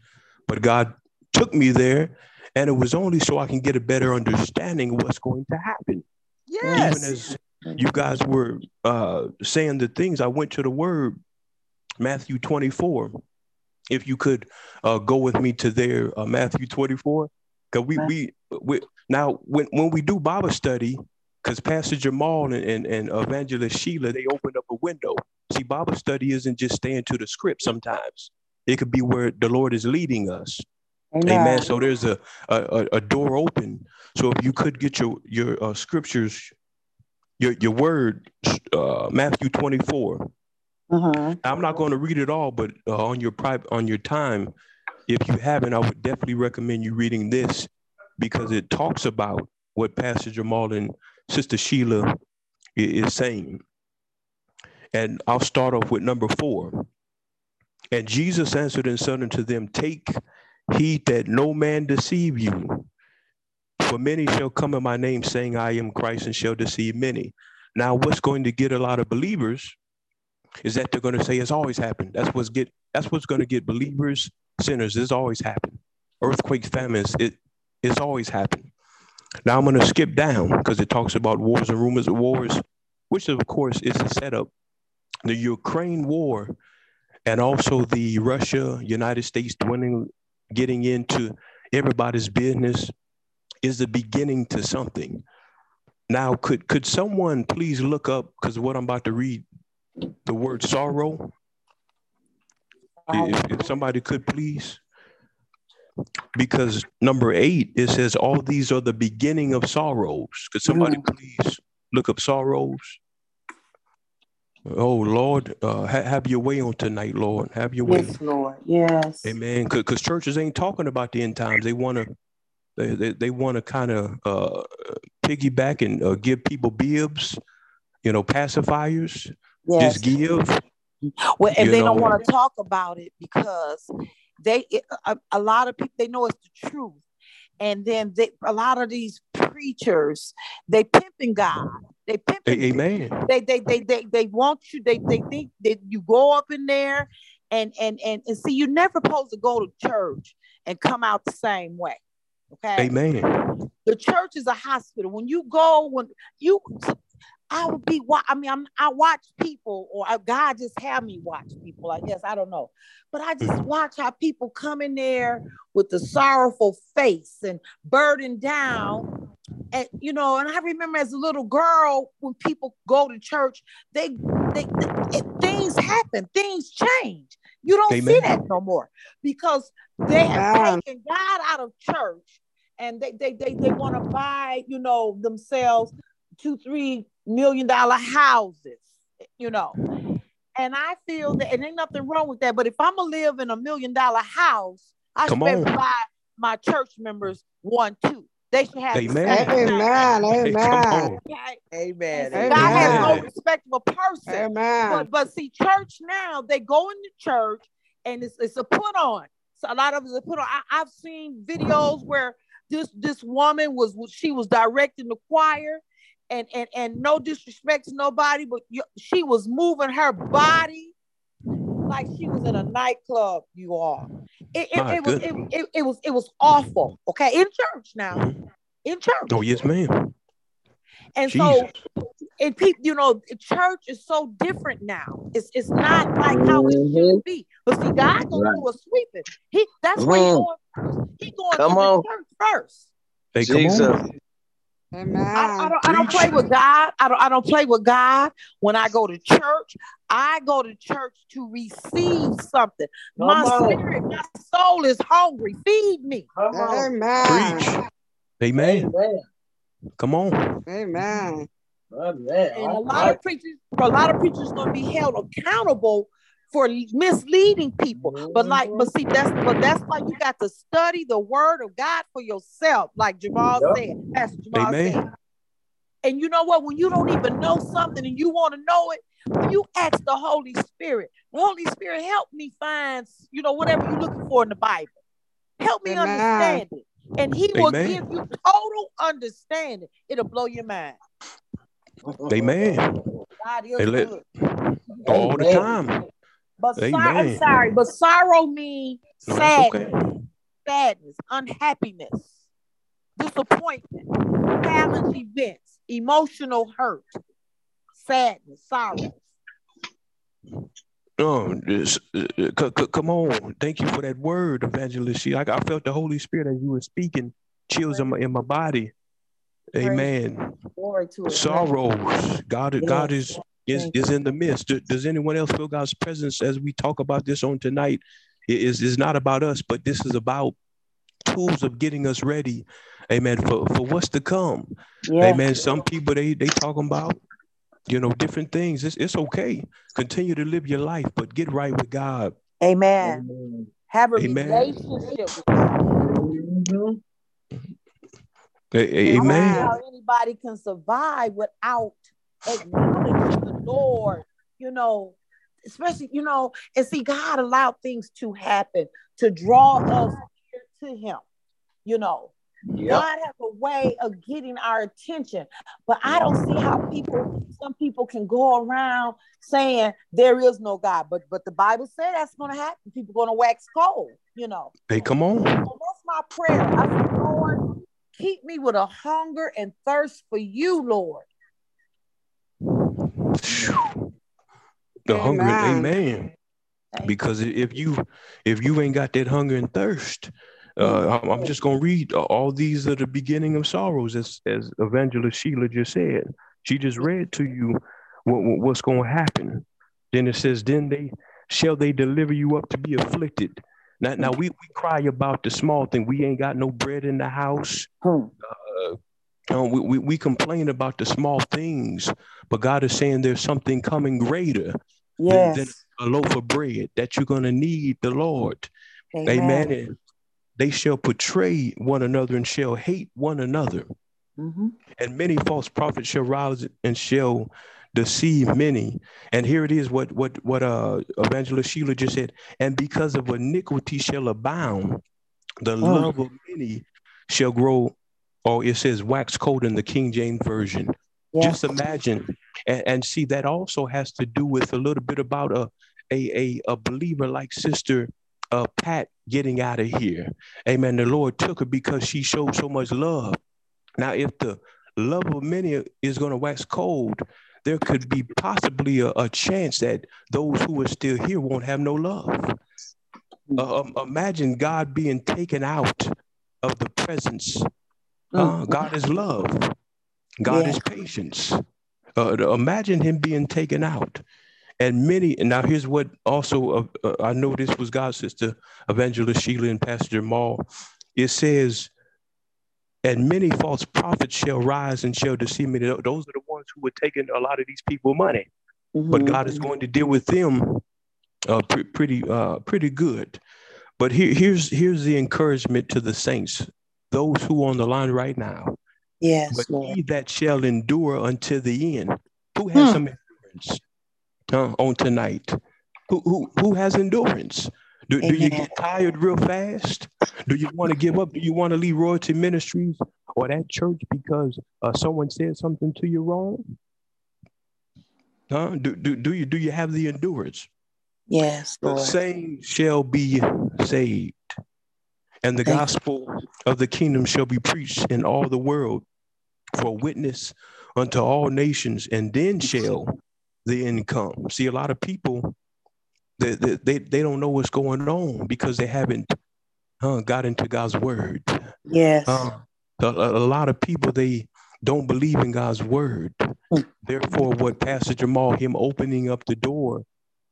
but God took me there, and it was only so I can get a better understanding of what's going to happen. Yes. Even as you guys were uh, saying the things, I went to the word Matthew 24. If you could uh, go with me to there, uh, Matthew 24, because we, we we now when when we do Bible study, because Pastor Jamal and, and, and Evangelist Sheila, they opened up a window. See, Bible study isn't just staying to the script sometimes. It could be where the Lord is leading us. Amen. So there's a, a a- a door open. So if you could get your your uh, scriptures, your your word, uh, Matthew 24. Mhm. I'm not going to read it all, but uh, on your private on your time, if you haven't, I would definitely recommend you reading this because it talks about what Pastor Jamal and Sister Sheila is saying. And I'll start off with number four. And Jesus answered and said unto them, Take heed that no man deceive you. For many shall come in my name, saying, I am Christ, and shall deceive many. Now, what's going to get a lot of believers is that they're going to say it's always happened. That's what's get that's what's going to get believers, sinners. It's always happened. Earthquakes, famines, it it's always happened. Now I'm going to skip down because it talks about wars and rumors of wars, which of course is a setup. The Ukraine war and also the Russia United States getting into everybody's business is the beginning to something. Now, could could someone please look up because what I'm about to read, the word sorrow. If, if somebody could please, because number eight it says all these are the beginning of sorrows. Could somebody please look up sorrows? Oh Lord, uh, ha- have your way on tonight, Lord. Have your way. Yes, Lord. Yes. Amen. Because churches ain't talking about the end times. They want to, they, they, they want to kind of uh, piggyback and uh, give people bibs, you know, pacifiers. Yes. Just give. Well, and they don't want to talk about it because they a, a lot of people they know it's the truth, and then they, a lot of these preachers they pimping God, they pimping. Amen. They they they they they want you. They they think that you go up in there, and and and and see you're never supposed to go to church and come out the same way. Okay Amen. the church is a hospital. When you go, when you, I would be. wa- I mean, I'm, I watch people, or I, God just have me watch people. I guess I don't know, but I just mm-hmm. watch how people come in there with the sorrowful face and burdened down, and you know. And I remember as a little girl, when people go to church, they, they, it, things happen, things change. You don't see that no more because they have Amen. taken God out of church and they they they, they want to buy you know themselves two three million dollar houses you know and i feel that and ain't nothing wrong with that but if i'm gonna live in a million dollar house i Come should be able to on. buy my church members one too they should have Amen. Amen. Amen. Okay? Amen. And see, God has no respect of a person. Amen. But but see, church now they go into church and it's it's a put on. So a lot of it's a put on. I, I've seen videos where this this woman was she was directing the choir, and and and no disrespect to nobody, but you, she was moving her body like she was in a nightclub. You are. It, it, it was it, it, it was it was awful. Okay, in church now, in church. Oh yes, ma'am. And Jesus. so, and people, you know, church is so different now. It's it's not like how it Mhm. should be. But see, God gonna Right. do a sweeping. He that's where he Mhm. going first. He going Come to on. the church first. Hey, come Jesus. on. Amen. I, I don't I don't play with God. I don't I don't play with God when I go to church. I go to church to receive something. My on. spirit, my soul is hungry. Feed me. Come on. Amen. Preach. Amen. Amen. Come on. Amen. Brother, that- And a lot of preachers, a lot of preachers going to be held accountable for misleading people. But mm-hmm. like, but see, that's but that's why you got to study the word of God for yourself, like Jamal Yep. said. Pastor Jamal Amen. said. And you know what? When you don't even know something and you want to know it, you ask the Holy Spirit, the Holy Spirit help me find, you know, whatever you're looking for in the Bible. Help me Amen. understand it. And he will Amen. give you total understanding. It'll blow your mind. Amen. God is Hey, let-. All the time. But sor- I'm sorry, but sorrow means No, sadness, okay. sadness, unhappiness, disappointment, challenge events, emotional hurt, sadness, sorrow. No, this, uh, c- c- come on. Thank you for that word, Evangelist. She, I, I felt the Holy Spirit as you were speaking, chills in my, in my body. Amen. Glory to it. Sorrows. God, God Yes. is is is in the midst. Do- Does anyone else feel God's presence as we talk about this on tonight? It is is not about us, but this is about tools of getting us ready. Amen. For for what's to come. Yes. Amen. Some people they they talking about you know different things. It's it's okay. Continue to live your life, but get right with God. Amen. Amen. Have a Amen. relationship with God. Mhm. A- a- I don't Amen. how anybody can survive without acknowledging the Lord, you know, especially, you know, and see, God allowed things to happen to draw us near to Him, you know. Yep. God has a way of getting our attention, but I don't see how people, some people can go around saying there is no God, but but the Bible said that's going to happen. People going to wax cold, you know. Hey, come on. So that's my prayer. I said, Lord, keep me with a hunger and thirst for you, Lord. The hunger, Amen. amen. Because if you if you ain't got that hunger and thirst, uh, I'm, I'm just gonna read all these are the beginning of sorrows, as as Evangelist Sheila just said. She just read to you what, what- what's going to happen. Then it says, "Then they shall they deliver you up to be afflicted." Now, now we, we cry about the small thing. We ain't got no bread in the house. Hmm. Uh, we, we, we complain about the small things, but God is saying there's something coming greater than, than Yes. a loaf of bread that you're going to need the Lord. Amen. Amen. And they shall betray one another and shall hate one another. Mhm. And many false prophets shall rise and shall deceive many. And here it is what what what uh evangelist Sheila just said. And because of iniquity shall abound, the Mm. love of many shall grow, or it says wax cold in the King James Version. Yes. Just imagine and, and see that also has to do with a little bit about a a a, a believer like sister uh Pat getting out of here. Amen. The Lord took her because she showed so much love. Now, if the love of many is going to wax cold, there could be possibly a, a chance that those who are still here won't have no love. Uh, um, imagine God being taken out of the presence. Uh, God is love. God Yeah. is patience. Uh, imagine him being taken out. And many, and now here's what also, uh, uh, I know this was God's sister, Evangelist Sheila and Pastor Jamal. It says, and many false prophets shall rise and shall deceive many. Those are the ones who were taking a lot of these people money. But Mhm. God is going to deal with them uh, pre- pretty, uh, pretty good. But here, here's here's the encouragement to the saints, those who are on the line right now. Yes, But Lord. he that shall endure until the end. Who has Hmm. some endurance uh, on tonight? Who, who who has endurance? Do, do you get tired real fast? Do you want to give up? Do you want to leave Royalty Ministries or that church because uh, someone said something to you wrong? Huh? Do, do, do you do you have the endurance? Yes, The same shall be saved, and the Thank you. gospel of the kingdom shall be preached in all the world for witness unto all nations, and then shall the end come. See, a lot of people they, they, they, don't know what's going on because they haven't uh, got into God's word. Yes. Uh, a, a a lot of people they don't believe in God's word. Hmm. Therefore, what Pastor Jamal, him opening up the door,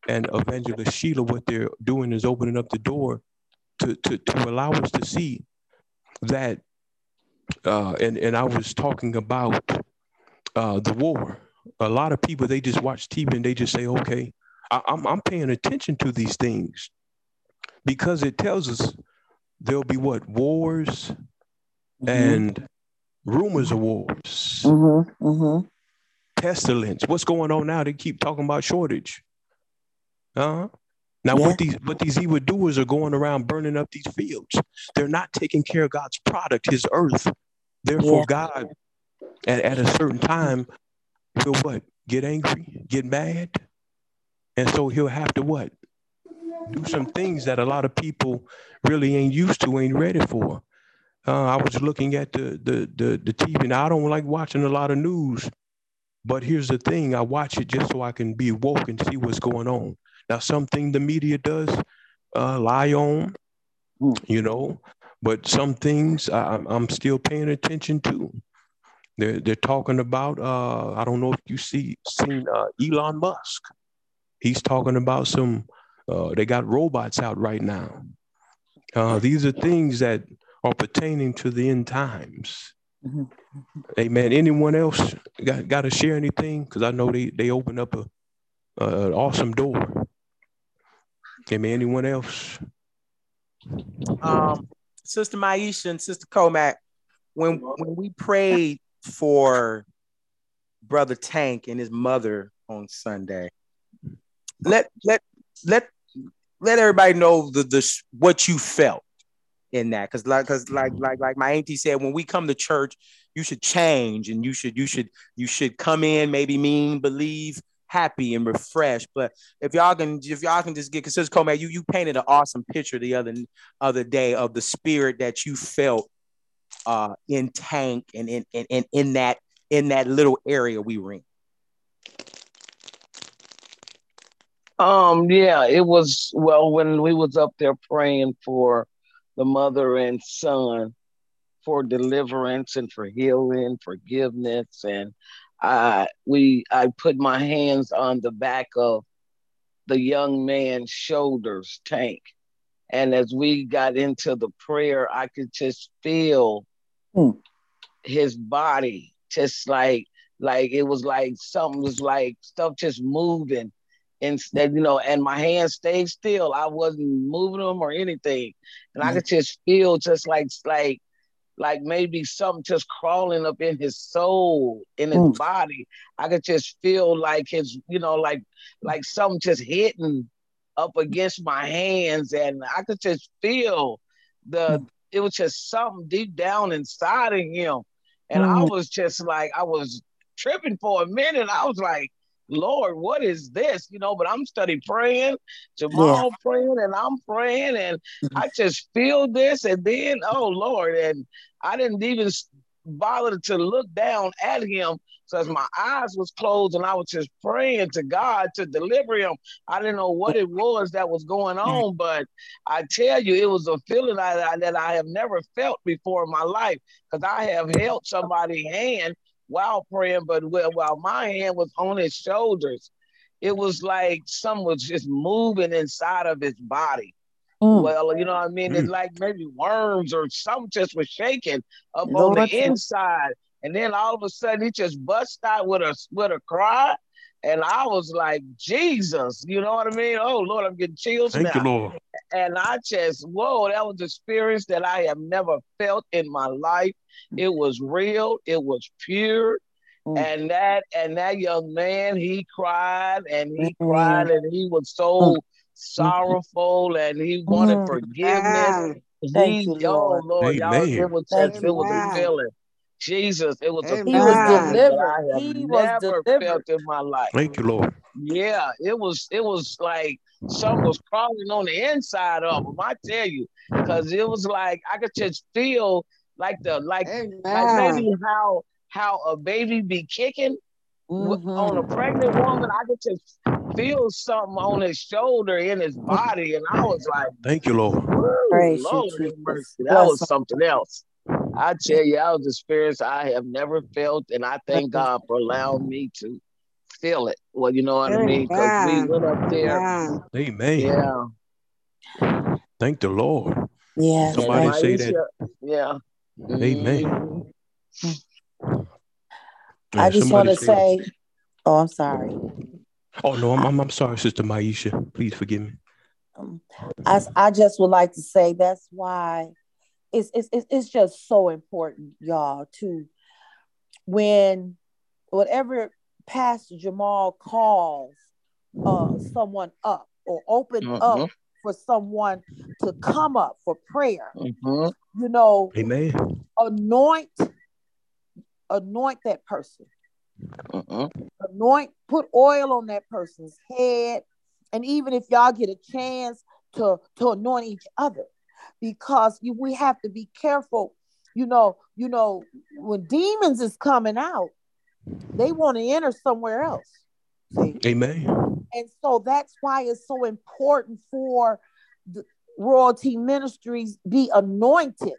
and Evangelist Sheila, what they're doing is opening up the door to to, to allow us to see that. Uh, and and I was talking about uh, the war. A lot of people they just watch TV and they just say, "Okay, I, I'm I'm paying attention to these things because it tells us there'll be what wars Mhm. and rumors of wars, Mhm. Mhm. pestilence. What's going on now? They keep talking about shortage. Uh-huh. Now, Yeah. what these what these evil doers are going around burning up these fields. They're not taking care of God's product, His earth. Therefore, Yeah. God, at, at a certain time, will what? Get angry, get mad, and so He'll have to what? Do some things that a lot of people really ain't used to, ain't ready for. Uh, I was looking at the the the the TV. Now I don't like watching a lot of news, but here's the thing: I watch it just so I can be woke and see what's going on. Now, something the media does uh, lie on, Mm. you know, but some things I, I'm- I'm still paying attention to. They're they're talking about. Uh, I don't know if you see seen uh, Elon Musk. He's talking about some. Uh, they got robots out right now. Uh, these are things that are pertaining to the end times. Mhm. Amen. Anyone else got, got to share anything? Because I know they they open up a, a an awesome door. Amen. Anyone else? um, Sister Maisha and Sister Comac, when when we prayed for Brother Tank and his mother on Sunday, let let let let everybody know the the what you felt in that, because like because like like like my auntie said, when we come to church, you should change and you should you should you should come in maybe mean believe happy and refreshed but if y'all can if y'all can just get because Sister Comac, you you painted an awesome picture the other other day of the spirit that you felt uh in tank and in in, in, in that in that little area we were in. Um, yeah, it was well when we was up there praying for the mother and son for deliverance and for healing, forgiveness, and I we I put my hands on the back of the young man's shoulders, Tank. And as we got into the prayer, I could just feel Hmm. his body just like like it was like something was like stuff just moving instead you know and my hands stayed still i wasn't moving them or anything and i Mhm. could just feel just like like like maybe something just crawling up in his soul in his Mm. body i could just feel like his you know like like something just hitting up against my hands and i could just feel the it was just something deep down inside of him and i Mm. was just like i was tripping for a minute i was like lord what is this? You know but i'm study praying jamal praying and i'm praying and mm-hmm. i just feel this and then oh lord and i didn't even bother to look down at him So as my eyes was closed and i was just praying to god to deliver him. I didn't know what it was that was going mm-hmm. on but i tell you it was a feeling I, I- that i have never felt before in my life because i have held somebody's hand while praying but while, while my hand was on his shoulders it was like something was just moving inside of his body Mm. well, you know what I mean? It's Mm. like maybe worms or something just was shaking up on the inside. And then all of a sudden he just bust out with a with a cry. And I was like, Jesus, you know what I mean? Oh Lord, I'm getting chills Thank you. Lord. And I just, whoa, that was an experience that I have never felt in my life. It was real, it was pure. Mm. And that and that young man, he cried and he Mm. cried and he was so sorrowful and he wanted Mm. forgiveness. Amen. Thank He, you, oh Lord. Lord, y'all, it Amen. was Thank just, you, it was a feeling. Jesus, it was a He was feeling that delivered. I have He was never delivered. felt in my life. Thank you, Lord. Yeah, it was it was like something was crawling on the inside of him. I tell you, because it was like I could just feel like the like like maybe how how a baby be kicking w- on a Mhm. pregnant woman. I could just feel something on his shoulder in his body, and I was like, Thank you, Lord. "Woo, Praise you, Lord mercy!" That was something else. I tell you, that was an experience I have never felt, and I thank God for allowing me to feel it. Well, you know what I mean? Because we Amen. went up there. Amen. Amen. Yeah, Thank the Lord. Yeah. Somebody thank say that. Yeah. Amen. Mhm. I just want to say, oh, I'm sorry. Oh no, I'm, I'm, I'm sorry, Sister Maisha. Please forgive me. Um, I, I just would like to say that's why it's, it's, it's just so important, y'all, to when whatever Pastor Jamal calls uh, someone up or open mm-hmm. up for someone to come up for prayer, mm-hmm. you know, Amen. Anoint, anoint that person. Uh-uh. Anoint, put oil on that person's head. And even if y'all get a chance to, to anoint each other, because you, we have to be careful. You know, you know, when demons is coming out, they want to enter somewhere else. See? Amen. And so that's why it's so important for the royalty ministries be anointed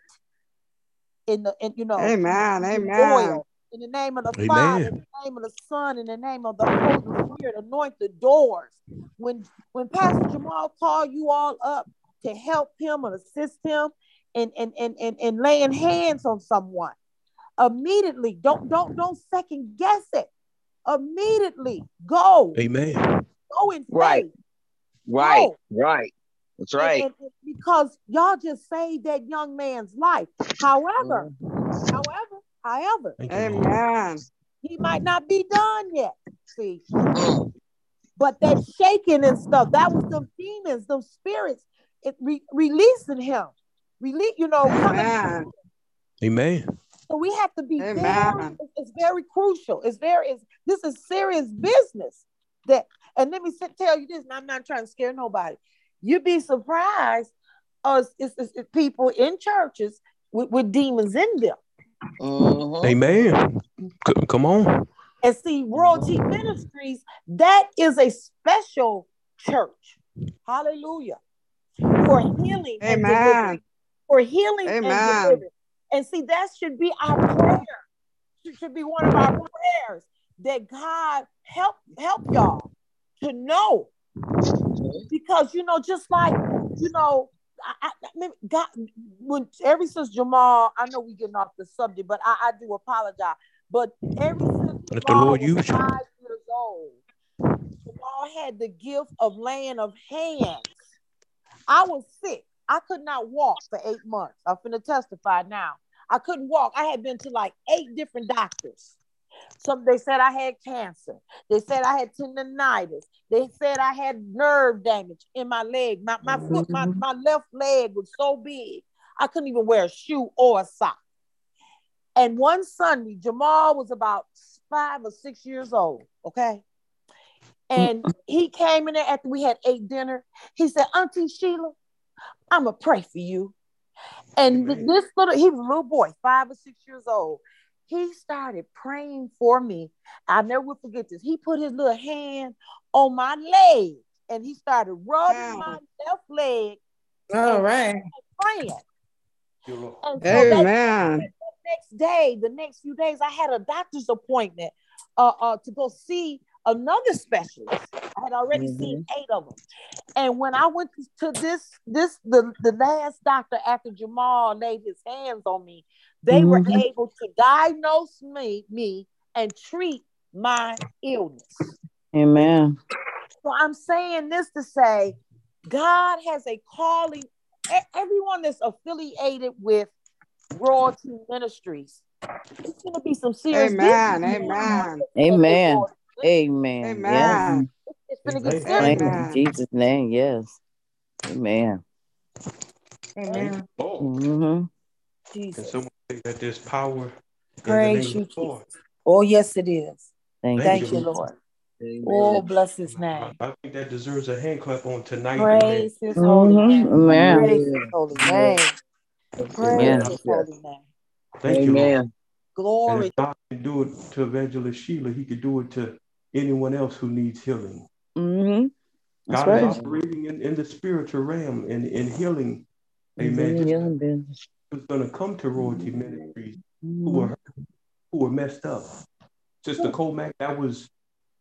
in the in, you know amen amen oil in the name of the Amen. Father, in the name of the Son, in the name of the Holy Spirit, anoint the doors. When when Pastor Jamal called you all up to help him or assist him in in, in, in, in laying hands on someone, immediately don't don't don't second guess it. Immediately go. Amen. Go in faith. Right. Right. Go. Right. That's right. And, and, because y'all just saved that young man's life. However, mm. however, However, Amen. He might not be done yet. See, but that shaking and stuff, that was the demons, those spirits, it re- releasing him. Release, you know, Amen. Amen. So we have to be Amen. very, it's very crucial. It's very, it's, this is serious business. That, and let me tell you this, and I'm not trying to scare nobody. You'd be surprised us it's, it's, it's people in churches with, with demons in them. Uh-huh. Amen. C- come on. And see, Royalty Ministries, that is a special church. Hallelujah. For healing Amen. For healing Amen. and deliverance. And see, that should be our prayer. It should be one of our prayers that God help help y'all to know. Because you know, just like you know, I, I God, when ever since Jamal, I know we getting off the subject, but I, I do apologize. But ever since Let the Lord use five years old, Jamal had the gift of laying of hands. I was sick. I could not walk for eight months. I'm finna testify now. I couldn't walk. I had been to like eight different doctors. Some they said I had cancer. They said I had tendonitis. They said I had nerve damage in my leg. My, my foot, my, mm-hmm. my left leg was so big, I couldn't even wear a shoe or a sock. And one Sunday, Jamal was about five or six years old. Okay. And he came in there after we had ate dinner. He said, Auntie Sheila, I'm going to pray for you. And this little, he was a little boy, five or six years old he started praying for me. I never will forget this. He put his little hand on my leg and he started rubbing wow. my left leg. All right. Praying. And so Amen. the next day, the next few days, I had a doctor's appointment uh, uh, to go see another specialist. I had already mm-hmm. seen eight of them. And when I went to this, this the, the last doctor after Jamal laid his hands on me, they mm-hmm. were able to diagnose me, me and treat my illness. Amen. So I'm saying this to say God has a calling. Everyone that's affiliated with Royalty Ministries, it's going to be some serious. Amen. Amen. Amen. Amen. Amen. Yes. It's going to get serious. In Jesus' name, yes. Amen. Amen. Mm-hmm. Jesus that there's power Praise you, Oh, yes, it is. Thank, Thank you, Lord. Amen. Oh, bless his name. I, think that deserves a hand clap on tonight. Praise his holy mm-hmm. name. Amen. Praise his holy name. Praise his holy name. Thank you, Lord. Glory. God can do it to Evangelist Sheila. He could do it to anyone else who needs healing. Mm-hmm. God right. is operating in, in the spiritual realm and in healing. Amen. Mm-hmm was going to come to royalty ministries who were who were messed up. Sister Colmack, that was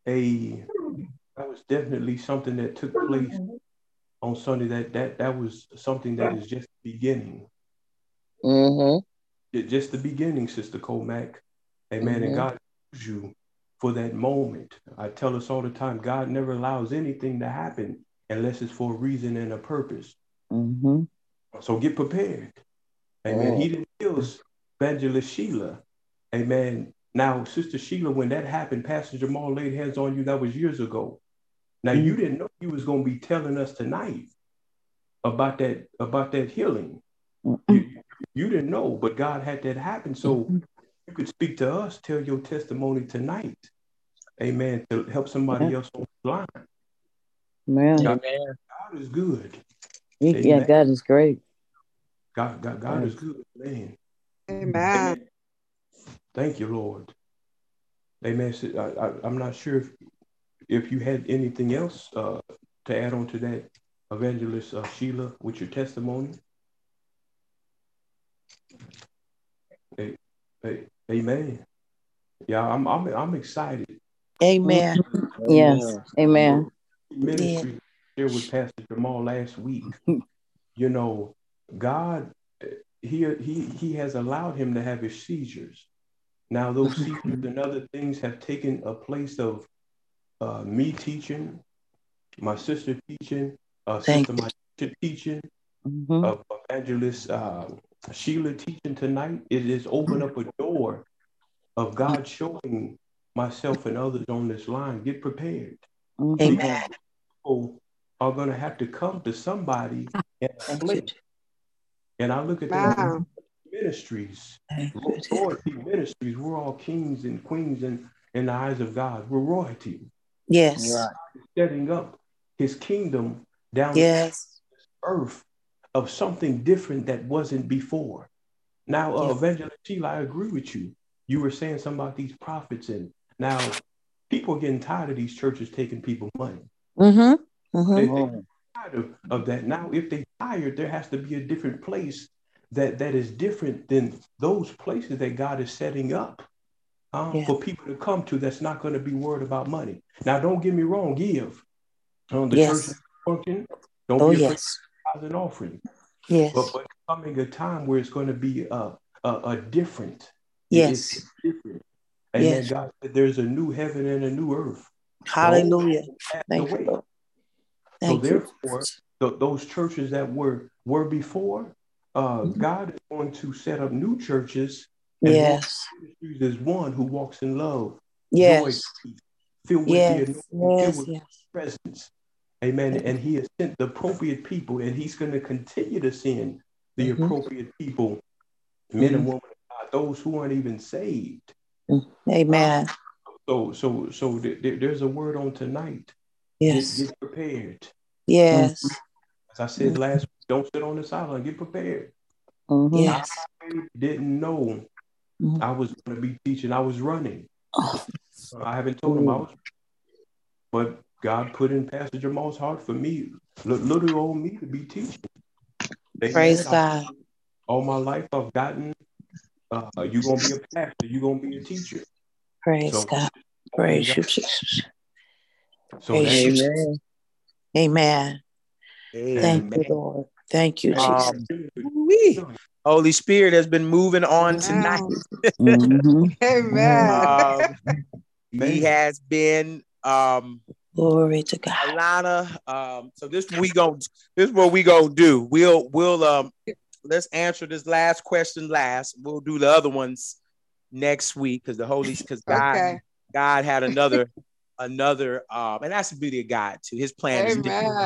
a that was definitely something that took place on Sunday. That that that was something that is just beginning. Mm-hmm. Just the beginning, Sister Colmack. Amen. Mm-hmm. And God use you for that moment. I tell us all the time, God never allows anything to happen unless it's for a reason and a purpose. Mm-hmm. So get prepared. Amen. He didn't kill Evangelist Sheila. Amen. Now, Sister Sheila, when that happened, Pastor Jamal laid hands on you. That was years ago. Now you Mm-hmm. didn't know you was going to be telling us tonight about that about that healing. You, you didn't know, but God had that happen. So Mm-hmm. you could speak to us, tell your testimony tonight. Amen. To help somebody Yeah. else on the line. Man, God, Amen. God is good. He- yeah, God is great. God, God, God Yes. is good. Man. Amen. Thank you, Lord. Amen. So, I, I, I'm not sure if, if you had anything else uh, to add on to that, Evangelist uh, Sheila, with your testimony. A- a- Amen. Yeah, I'm, I'm, I'm excited. Amen. Yes. Amen. Ministry here with Pastor Jamal last week. You know, God, he, he, he has allowed him to have his seizures. Now, those seizures and other things have taken a place of uh, me teaching, my sister teaching, uh, Thank sister my teaching, Mhm. of evangelist uh, Sheila teaching tonight. It has opened up a door of God showing myself and others on this line. Get prepared. Mhm. Amen. People are going to have to come to somebody and Thank And I look at that Wow. ministries, royalty ministries. We're all kings and queens in, in the eyes of God. We're royalty, Yes. Right. setting up His kingdom down Yes. earth of something different that wasn't before. Now, uh, Yeah. Evangelist Sheila, I agree with you. You were saying something about these prophets, and now people are getting tired of these churches taking people money. Mm-hmm. Mm-hmm. They, tired of, of that. Now, if they tired, there has to be a different place that that is different than those places that God is setting up um, Yeah. for people to come to. That's not going to be worried about money. Now, don't get me wrong. Give. Um, the Yes. church function. Don't Oh, be afraid yes. of an offering. Yes. But, but coming a time where it's going to be a, a, a different. it- Yes. It's different. Amen. Yes. God said there's a new heaven and a new earth. Hallelujah. Thank you. Lord. So Thank you. therefore, th- those churches that were were before, uh, Mhm. God is going to set up new churches. And Yes. Is one who walks in love, Yes. joy, filled with the Yes. anointing, Yes. filled with Yes. presence. Amen. And he has sent the appropriate people, and he's going to continue to send the Mhm. appropriate people, men and women God, those who aren't even saved. Amen. So, so, so th- th- there's a word on tonight. Yes. get prepared. Yes. As I said last week, don't sit on the sideline. Get prepared. Mm-hmm. Yes. I didn't know Mhm. I was going to be teaching. I was running. Oh. I haven't told him I was, but God put in Pastor Jamal's heart for me, li- little old me, to be teaching. Amen. Praise God. all my life, I've gotten. Uh, you're gonna be a pastor. You're gonna be a teacher. Praise So- God. Praise you, Jesus. So Praise that's you. Amen. Amen. Thank you, Lord. Thank you, Jesus. Um. Holy Spirit has been moving on tonight. Mhm. Amen. Um, he has been um Glory to God. Alana. Um, so this we go this is what we gonna do. We'll we'll um let's answer this last question last. We'll do the other ones next week because the Holy because God Okay. God had another another um and that's the beauty of God too. His plan is different.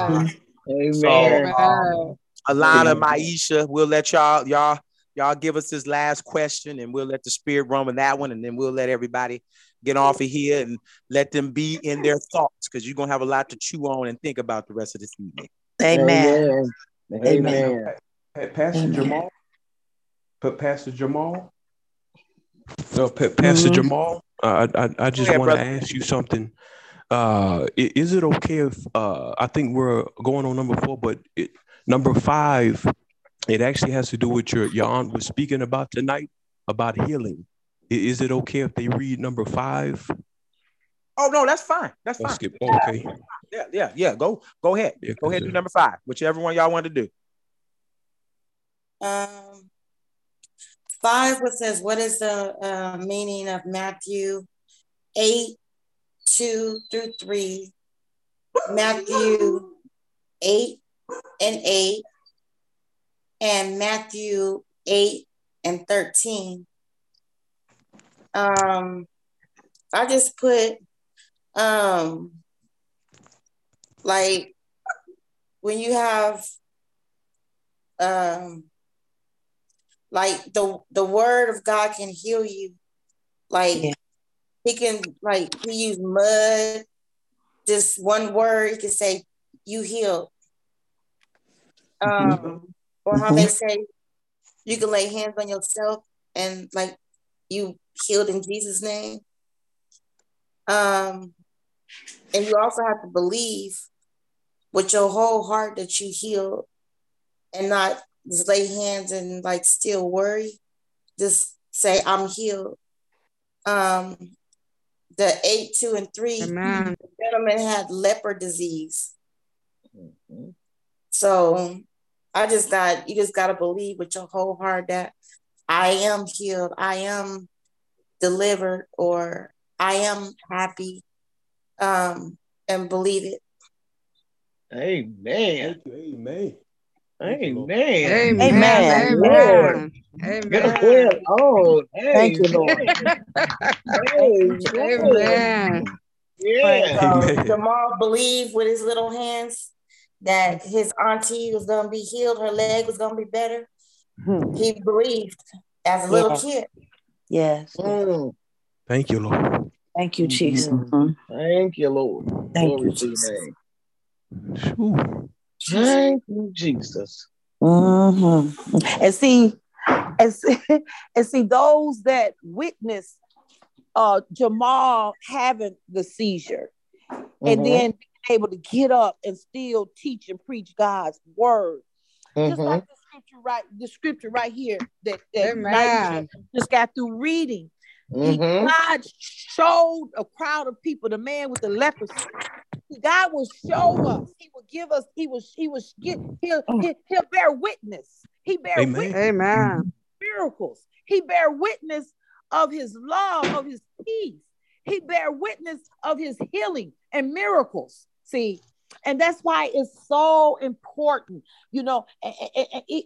Amen. So Amen. um, Alana, Maisha, we'll let y'all y'all y'all give us this last question and we'll let the spirit run with that one and then we'll let everybody get off of here and let them be in their thoughts because you're gonna have a lot to chew on and think about the rest of this evening. Amen. Amen. Amen. Pa- Pastor Amen. Jamal. Pa- Pastor Jamal. Pa- Pastor Mhm. Jamal. Uh, I I, I just want to ask you something. Uh, is it okay if uh, I think we're going on number four, but it, number five, it actually has to do with your your aunt was speaking about tonight about healing. Is it okay if they read number five? Oh no, that's fine. That's Let's fine. skip. Okay. Yeah, yeah, yeah. Go go ahead. Yeah, Go ahead. do number five, whichever one y'all want to do. Um, five, what says, what is the uh, meaning of Matthew 8, 2 through 3, Matthew 8 and 8, and Matthew 8 and 13. Um, I just put um like when you have um like the the word of God can heal you. Like yeah. he can like he use mud, just one word, he can say, you healed. Mm-hmm. Um, or how mm-hmm. they say you can lay hands on yourself and like you healed in Jesus' name. Um, and you also have to believe with your whole heart that you healed and not just lay hands and like still worry. Just say, I'm healed. Um, the eight, two, and three, Amen. the gentleman had leper disease. Mm-hmm. So I just got, you just got to believe with your whole heart that I am healed, I am delivered, or I am happy, um, and believe it. Amen. Amen. Amen. Amen. Amen. Amen. Amen. Oh, thank you, Lord. Amen. Yeah. So Jamal believed with his little hands that his auntie was gonna be healed, her leg was gonna be better. Hmm. He believed as a little kid. Yes. Mm. Thank you, Lord. Thank you, Jesus. Mm-hmm. Thank you, Lord. Thank Glory you, Jesus. Thank you, Jesus. Mm-hmm. And see, and see, and see those that witness uh, Jamal having the seizure, mm-hmm. and then able to get up and still teach and preach God's word, mm-hmm. just like the scripture right, the scripture right here that that just got through reading. Mm-hmm. God showed a crowd of people the man with the leprosy God will show us. He will give us. He will. He will get. He'll. He'll, he'll bear witness. He bear Amen. witness. Amen. Miracles. He bear witness of His love, of His peace. He bear witness of His healing and miracles. See, and that's why it's so important. You know,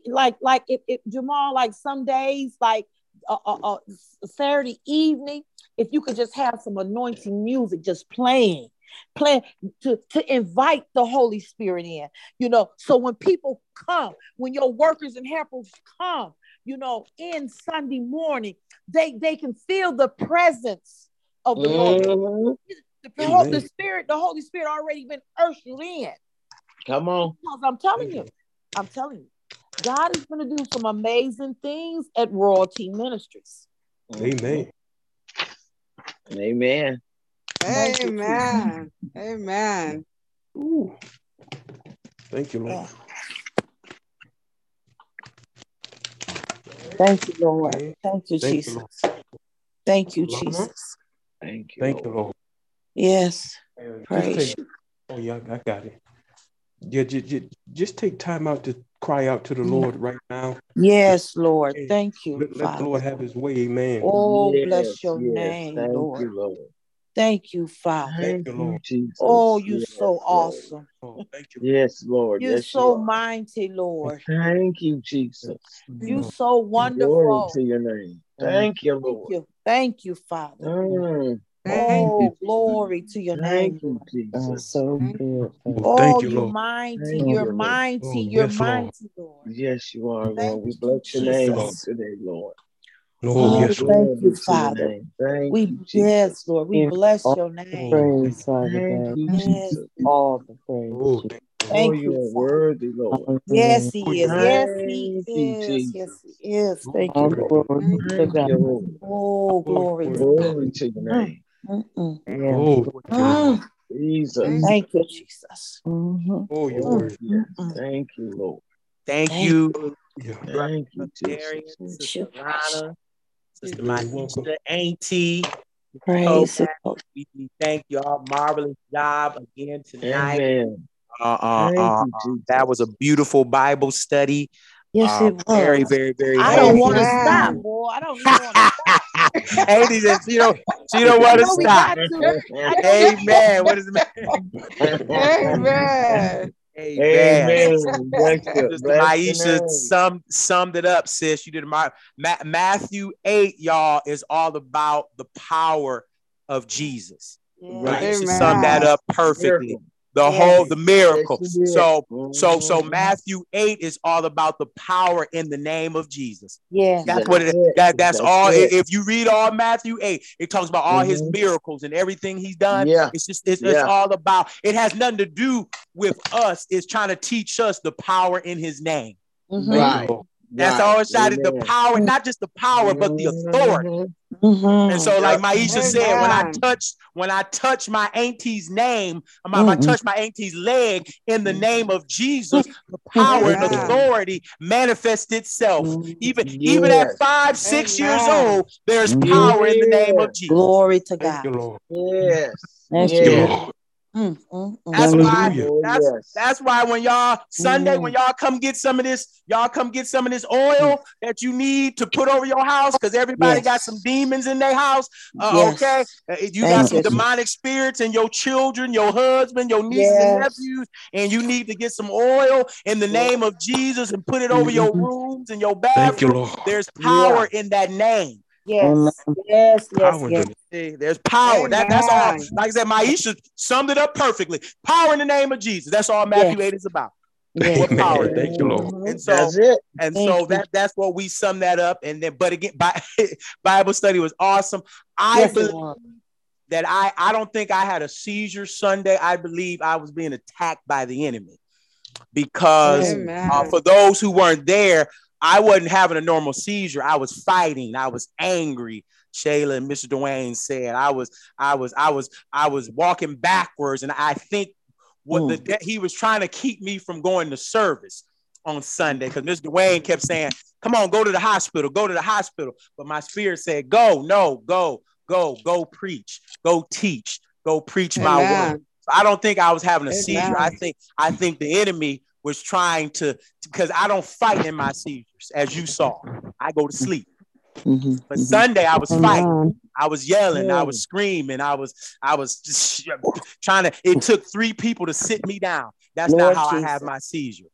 like like if, if Jamal, like some days, like uh, uh, uh, Saturday evening, if you could just have some anointing music just playing plan to, to invite the Holy Spirit in, you know. So when people come, when your workers and helpers come, you know, in Sunday morning, they they can feel the presence of the mm-hmm. Lord. The, the, the, Spirit, the Holy Spirit already been ushered in. Come on. Because I'm telling you, I'm telling you, God is going to do some amazing things at Royalty Ministries. Amen. Amen. Amen. Amen. Ooh. Thank you, Lord. Thank you, Lord. Thank you, Thank Jesus. You, Thank you, Jesus. Thank you. Thank you, Lord. Yes. Praise. Take, oh, yeah, I got it. Yeah, just, just, just take time out to cry out to the mm. Lord right now. Yes, Lord. Thank you. Let, let the Lord have his way. Amen. Oh, yes, bless your yes. name, Thank Lord. You, Lord. Thank you, Father. Thank you, Lord. Jesus. Oh, you yes, so awesome. Oh, thank you. Yes, Lord. You're yes, so you mighty, Lord. Thank you, Jesus. You're so wonderful. Glory to your name. Thank you, Lord. Thank you, Thank you Father. Mm. Oh, you. glory to your Thank name. You, Jesus. Oh, so good. Oh, thank you, you're mighty. Thank you're you, mighty. Oh, you're yes, mighty, Lord. Yes, you are, Lord. We bless your name today, Lord. Oh, oh yes, thank you, Father. Thank we you, yes, Lord. We bless your name. Praise, Father thank You, Jesus. All the praise. Oh, thank oh, you are worthy, Lord. Yes, He is. Yes, He is. Yes, He is. Thank you, Lord. Thank you, Lord. Oh, glory. Glory to your name. Oh, Mm. Jesus. Thank you, Jesus. Mm-hmm. Oh, you're Oh, worthy. yes. Thank you, Lord. Thank, Thank you. Yeah. Thank you, Darian, Jesus. Sister Lana, Sister You're welcome. Maisha, Auntie. Praise the We thank y'all. Marvelous job again tonight. Amen. Uh, uh, Thank uh, that was a beautiful Bible study. Yes, Um, it was. very, very, very. I don't want to Amen. stop, boy. I don't even want to stop. Andy says she don't she don't want to No, we stop. got to. I know Amen. What is it? Amen. Amen. Amen. Bless you. Sister Bless your Maisha name. summed summed it up, sis. You did my Ma- Matthew 8, y'all, is all about the power of Jesus. Right. Maisha Amen. summed that up perfectly. Miracle. The Yes. whole the miracle. Yes, you did. So so so Mhm. Matthew 8 is all about the power in the name of Jesus. Yeah. That's what it is. it. That, that's, That's all. it. If you read all Matthew 8, it talks about all his Mhm. miracles and everything he's done. Yeah. It's just, it's, it's all about, it has nothing to do with us. It's trying to teach us the power in his name. Mhm. Right. That's right. all it's trying to the Amen. power, not just the power, but the authority. Mhm. Mhm. And so, like Maisha said, when I Amen. touch, when I touch my auntie's name, if I touch my auntie's leg in the name of Jesus, the power and authority manifests itself. Mhm. Even even at five, six years old, there's Mhm. power in the name of Jesus. Glory to Thank you, God. Lord. Yes. Thank Yes. true. Lord. Mm, mm, mm. That's why. Hallelujah. Oh, That's yes. that's why when y'all Sunday, Mhm. when y'all come get some of this, y'all come get some of this oil that you need to put over your house because everybody got some demons in their house. Uh, Yes. Okay, Uh, you Thank got some you. demonic spirits in your children, your husband, your nieces and nephews, and you need to get some oil in the name of Jesus and put it over your Mhm. rooms and your Thank you. Lord. There's power in that name. Yes. Amen. Yes. Yes. Power Yes. the There's power. That, that's all. Like I said, Maisha summed it up perfectly. Power in the name of Jesus. That's all Matthew Yes. 8 is about. Yes. What power? Amen. Thank you, Lord. And so- That's it. And Thank so you. that that's what we sum that up. And then, but again, Bi- Bible study was awesome. I Yes, believe that I I don't think I had a seizure Sunday. I believe I was being attacked by the enemy because uh, for those who weren't there, I wasn't having a normal seizure. I was fighting. I was angry. Shayla and Mr. Dwayne said I was I was I was I was walking backwards, and I think what the hmm. de- he was trying to keep me from going to service on Sunday because Mr. Dwayne kept saying, "Come on, go to the hospital, go to the hospital." But my spirit said, "Go, no, go, go, go preach, go teach, go preach my word." So I don't think I was having a Amen. seizure. I think I think the enemy was trying to because I don't fight in my seizures, as you saw. I go to sleep. Mhm. But Sunday I was fighting. I was yelling. I was screaming. I was I was just trying to. It took three people to sit me down. That's Lord not how I have my seizure.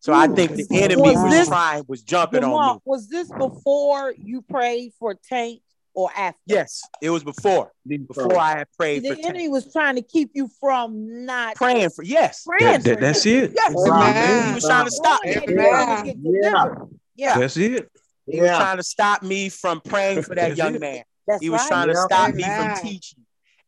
So I think the enemy was this- trying, was jumping on me. Was this before you prayed for Tank or after? Yes, it was before before I had prayed for The Tank. enemy was trying to keep you from not praying for yes, praying That, that, for that's him. it. yes. Amen. He was trying to stop me. Knowing that Amen. you're gonna get Yeah. Yeah, That's it. He was trying to stop me from praying for that young it. man. that's He was right. trying to Yeah. stop me from teaching.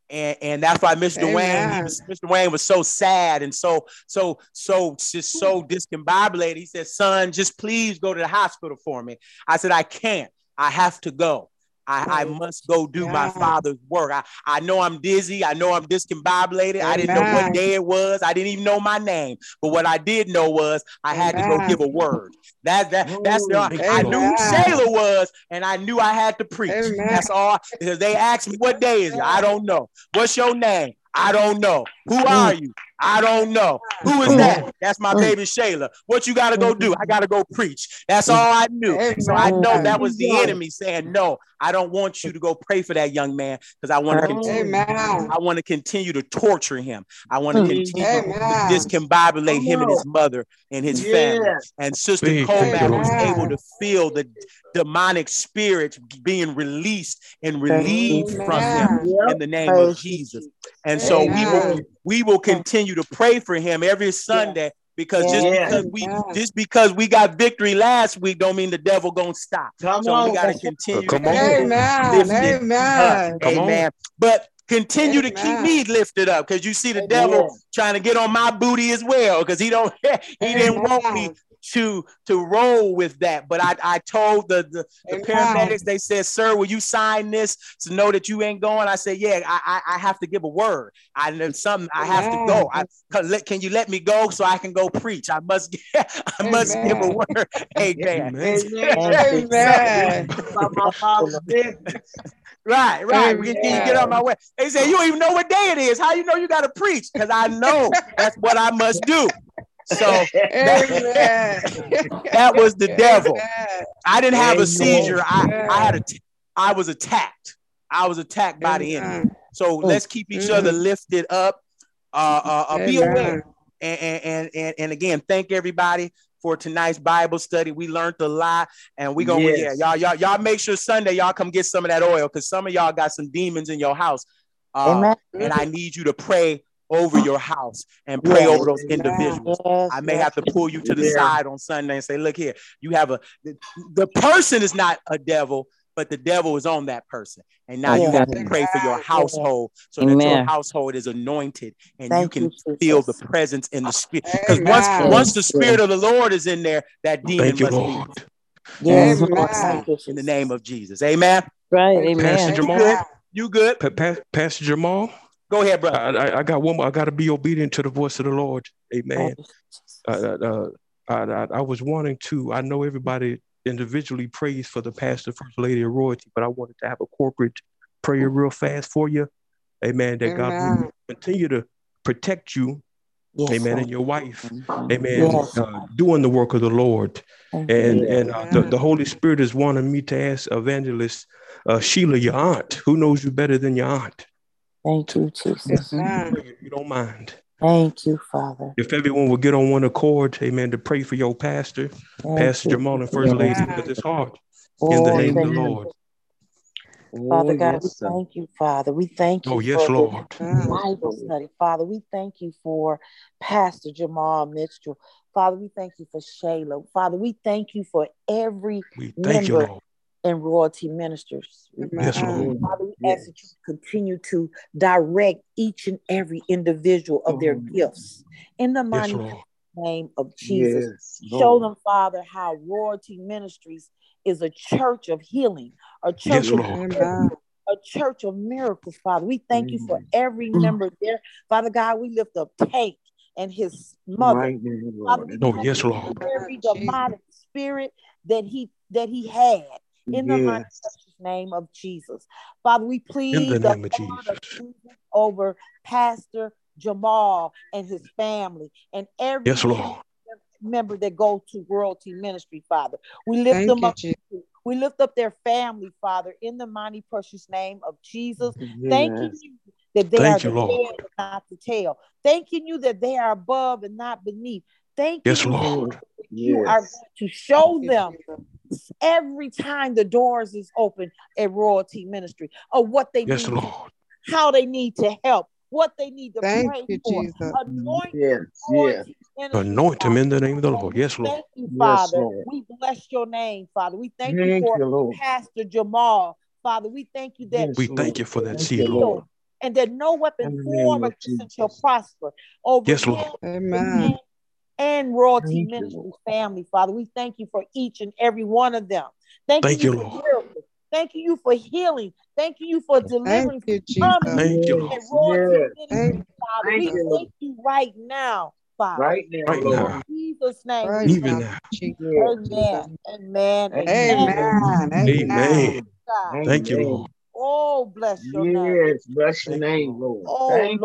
And, and that's why Mr. Dwayne, he was Mr. Dwayne was so sad and so so so just so discombobulated. He said, "Son, just please go to the hospital for me." I said, "I can't. I have to go. I, I must go do my father's work. I, I know I'm dizzy. I know I'm discombobulated. I didn't know what day it was. I didn't even know my name. But what I did know was I had to go give a word. That that that's the. I knew who Shayla was, and I knew I had to preach. Amen. That's all. Because they asked me, "What day is it?" I don't know. What's your name? I don't know. Who are you? I don't know. Who is that? That's my baby Shayla. What you got to go do? I got to go preach. That's all I knew. So I know that was the enemy saying, "No, I don't want you to go pray for that young man because I want to continue. I want to continue to torture him. I want to continue to Amen. discombobulate him and his mother and his family." And Sister Speak. Kovac was able to feel the demonic spirits being released and relieved from him in the name of Jesus. And so we will Amen. We will continue to pray for him every Sunday because just because we Amen. just because we got victory last week don't mean the devil gonna stop. Come So we got to continue. Come on. keep Amen. Amen. Amen. But continue to keep me lifted up because you see the Amen. devil trying to get on my booty as well because he don't he didn't want me Amen. To to roll with that. But I I told the the, the paramedics they said, "Sir, will you sign this to know that you ain't going?" I said, "Yeah, I I, I have to give a word. I know something. I have to go. I can, let, can you let me go so I can go preach? I must I must give a word. Amen. Amen. Amen. About my father's business. Right, right. We can get on Amen. my way. They say you don't even know what day it is. How you know you got to preach? Because I know that's what I must do. So that, that was the devil. I didn't have a seizure. I, I had a I was attacked. I was attacked by the enemy. So let's keep each other lifted up. Uh, uh, uh be aware. And, and and and again, thank everybody for tonight's Bible study. We learned a lot, and we gonna yes. yeah, y'all y'all y'all make sure Sunday y'all come get some of that oil because some of y'all got some demons in your house. Uh, and I need you to pray over your house and pray yes. over those individuals. Yes. I may have to pull you to the side on Sunday and say, look here, you have a the, the person is not a devil, but the devil is on that person. And now you have to pray for your household so Amen. that your household is anointed and Thank you can you, feel the presence in the spirit. Because once once the spirit of the Lord is in there, that demon Thank must you, Lord. Yes, in the name of Jesus. Amen. Right. Amen. Pastor Jamal. You good? You good? Pa- pa- Pastor Jamal. Go ahead, brother. I, I, I, got one more. I got to be obedient to the voice of the Lord. Amen. Uh, uh, I, I, was wanting to, I know everybody individually prays for the pastor, first lady of royalty, but I wanted to have a corporate prayer real fast for you. Amen. That Amen. God will continue to protect you. Yes, amen. Sir. And your wife. Mm-hmm. Amen. Yes. Uh, doing the work of the Lord. And and uh, the, the Holy Spirit is wanting me to ask evangelist uh, Sheila, your aunt, who knows you better than your aunt? Thank you, Jesus. If you don't mind. Thank you, Father. If everyone will get on one accord, amen, to pray for your pastor, Thank Pastor you. Jamal and First Lady, because it's hard. Oh, in the name of the Lord. Father oh, God, yes, we thank you, Father. We thank you. Oh, yes, for Lord. Bible study, Father. We thank you for Pastor Jamal Mitchell. Father, we thank you for Shayla. Father, we thank you for every we thank member you, and royalty ministers. Yes, Lord. Father, we yes. ask that you continue to direct each and every individual of their gifts in the mighty yes, name of Jesus. Yes, Show them, Father, how royalty ministries is a church of healing, a church yes, of a church of miracles, Father. We thank you for every member there. Father God, we lift up Tank and his mother. Right, Father, oh, yes, Lord. Every demonic spirit that he that he had in the yes. name of Jesus. Father, we plead in the, name of Jesus. over Pastor Jamal and his family and every yes, Lord. member that goes to royalty ministry, Father. We lift Thank them up. Jesus. We lift up their family, Father, in the mighty precious name of Jesus. Yes. Thanking you that they Thank are you, the Lord. head and not the tail. Thanking you that they are above and not beneath. Thank yes, you, Lord. You yes. are going to show them every time the doors is open at royalty ministry of what they yes, need, Lord. how they need to help, what they need to Thank pray you, for. Jesus. Anoint, yes, yes. Anoint them in the name of the Lord. Yes, Lord. Thank you, Father. Yes, we bless your name, Father. We thank, thank you for you, Pastor Jamal. Father, we thank you that we thank you for that seed, Lord. And that no weapon formed against him shall prosper over yes, Lord. Amen and Royalty Ministries family, Father. We thank you for each and every one of them. Thank, thank you, you Lord. Miracles. Thank you for healing. Thank you for delivering. Thank you, Jesus. Thank you, Lord. Yes. Thank, Father. Thank we you, thank you right now, Father. Right now, right now. In Jesus' name. Right Even now. Amen. Amen. Amen. Amen. Amen. Amen. Thank you, Lord. Oh, bless your yes, name. Yes, bless your name, Lord. Oh, Thank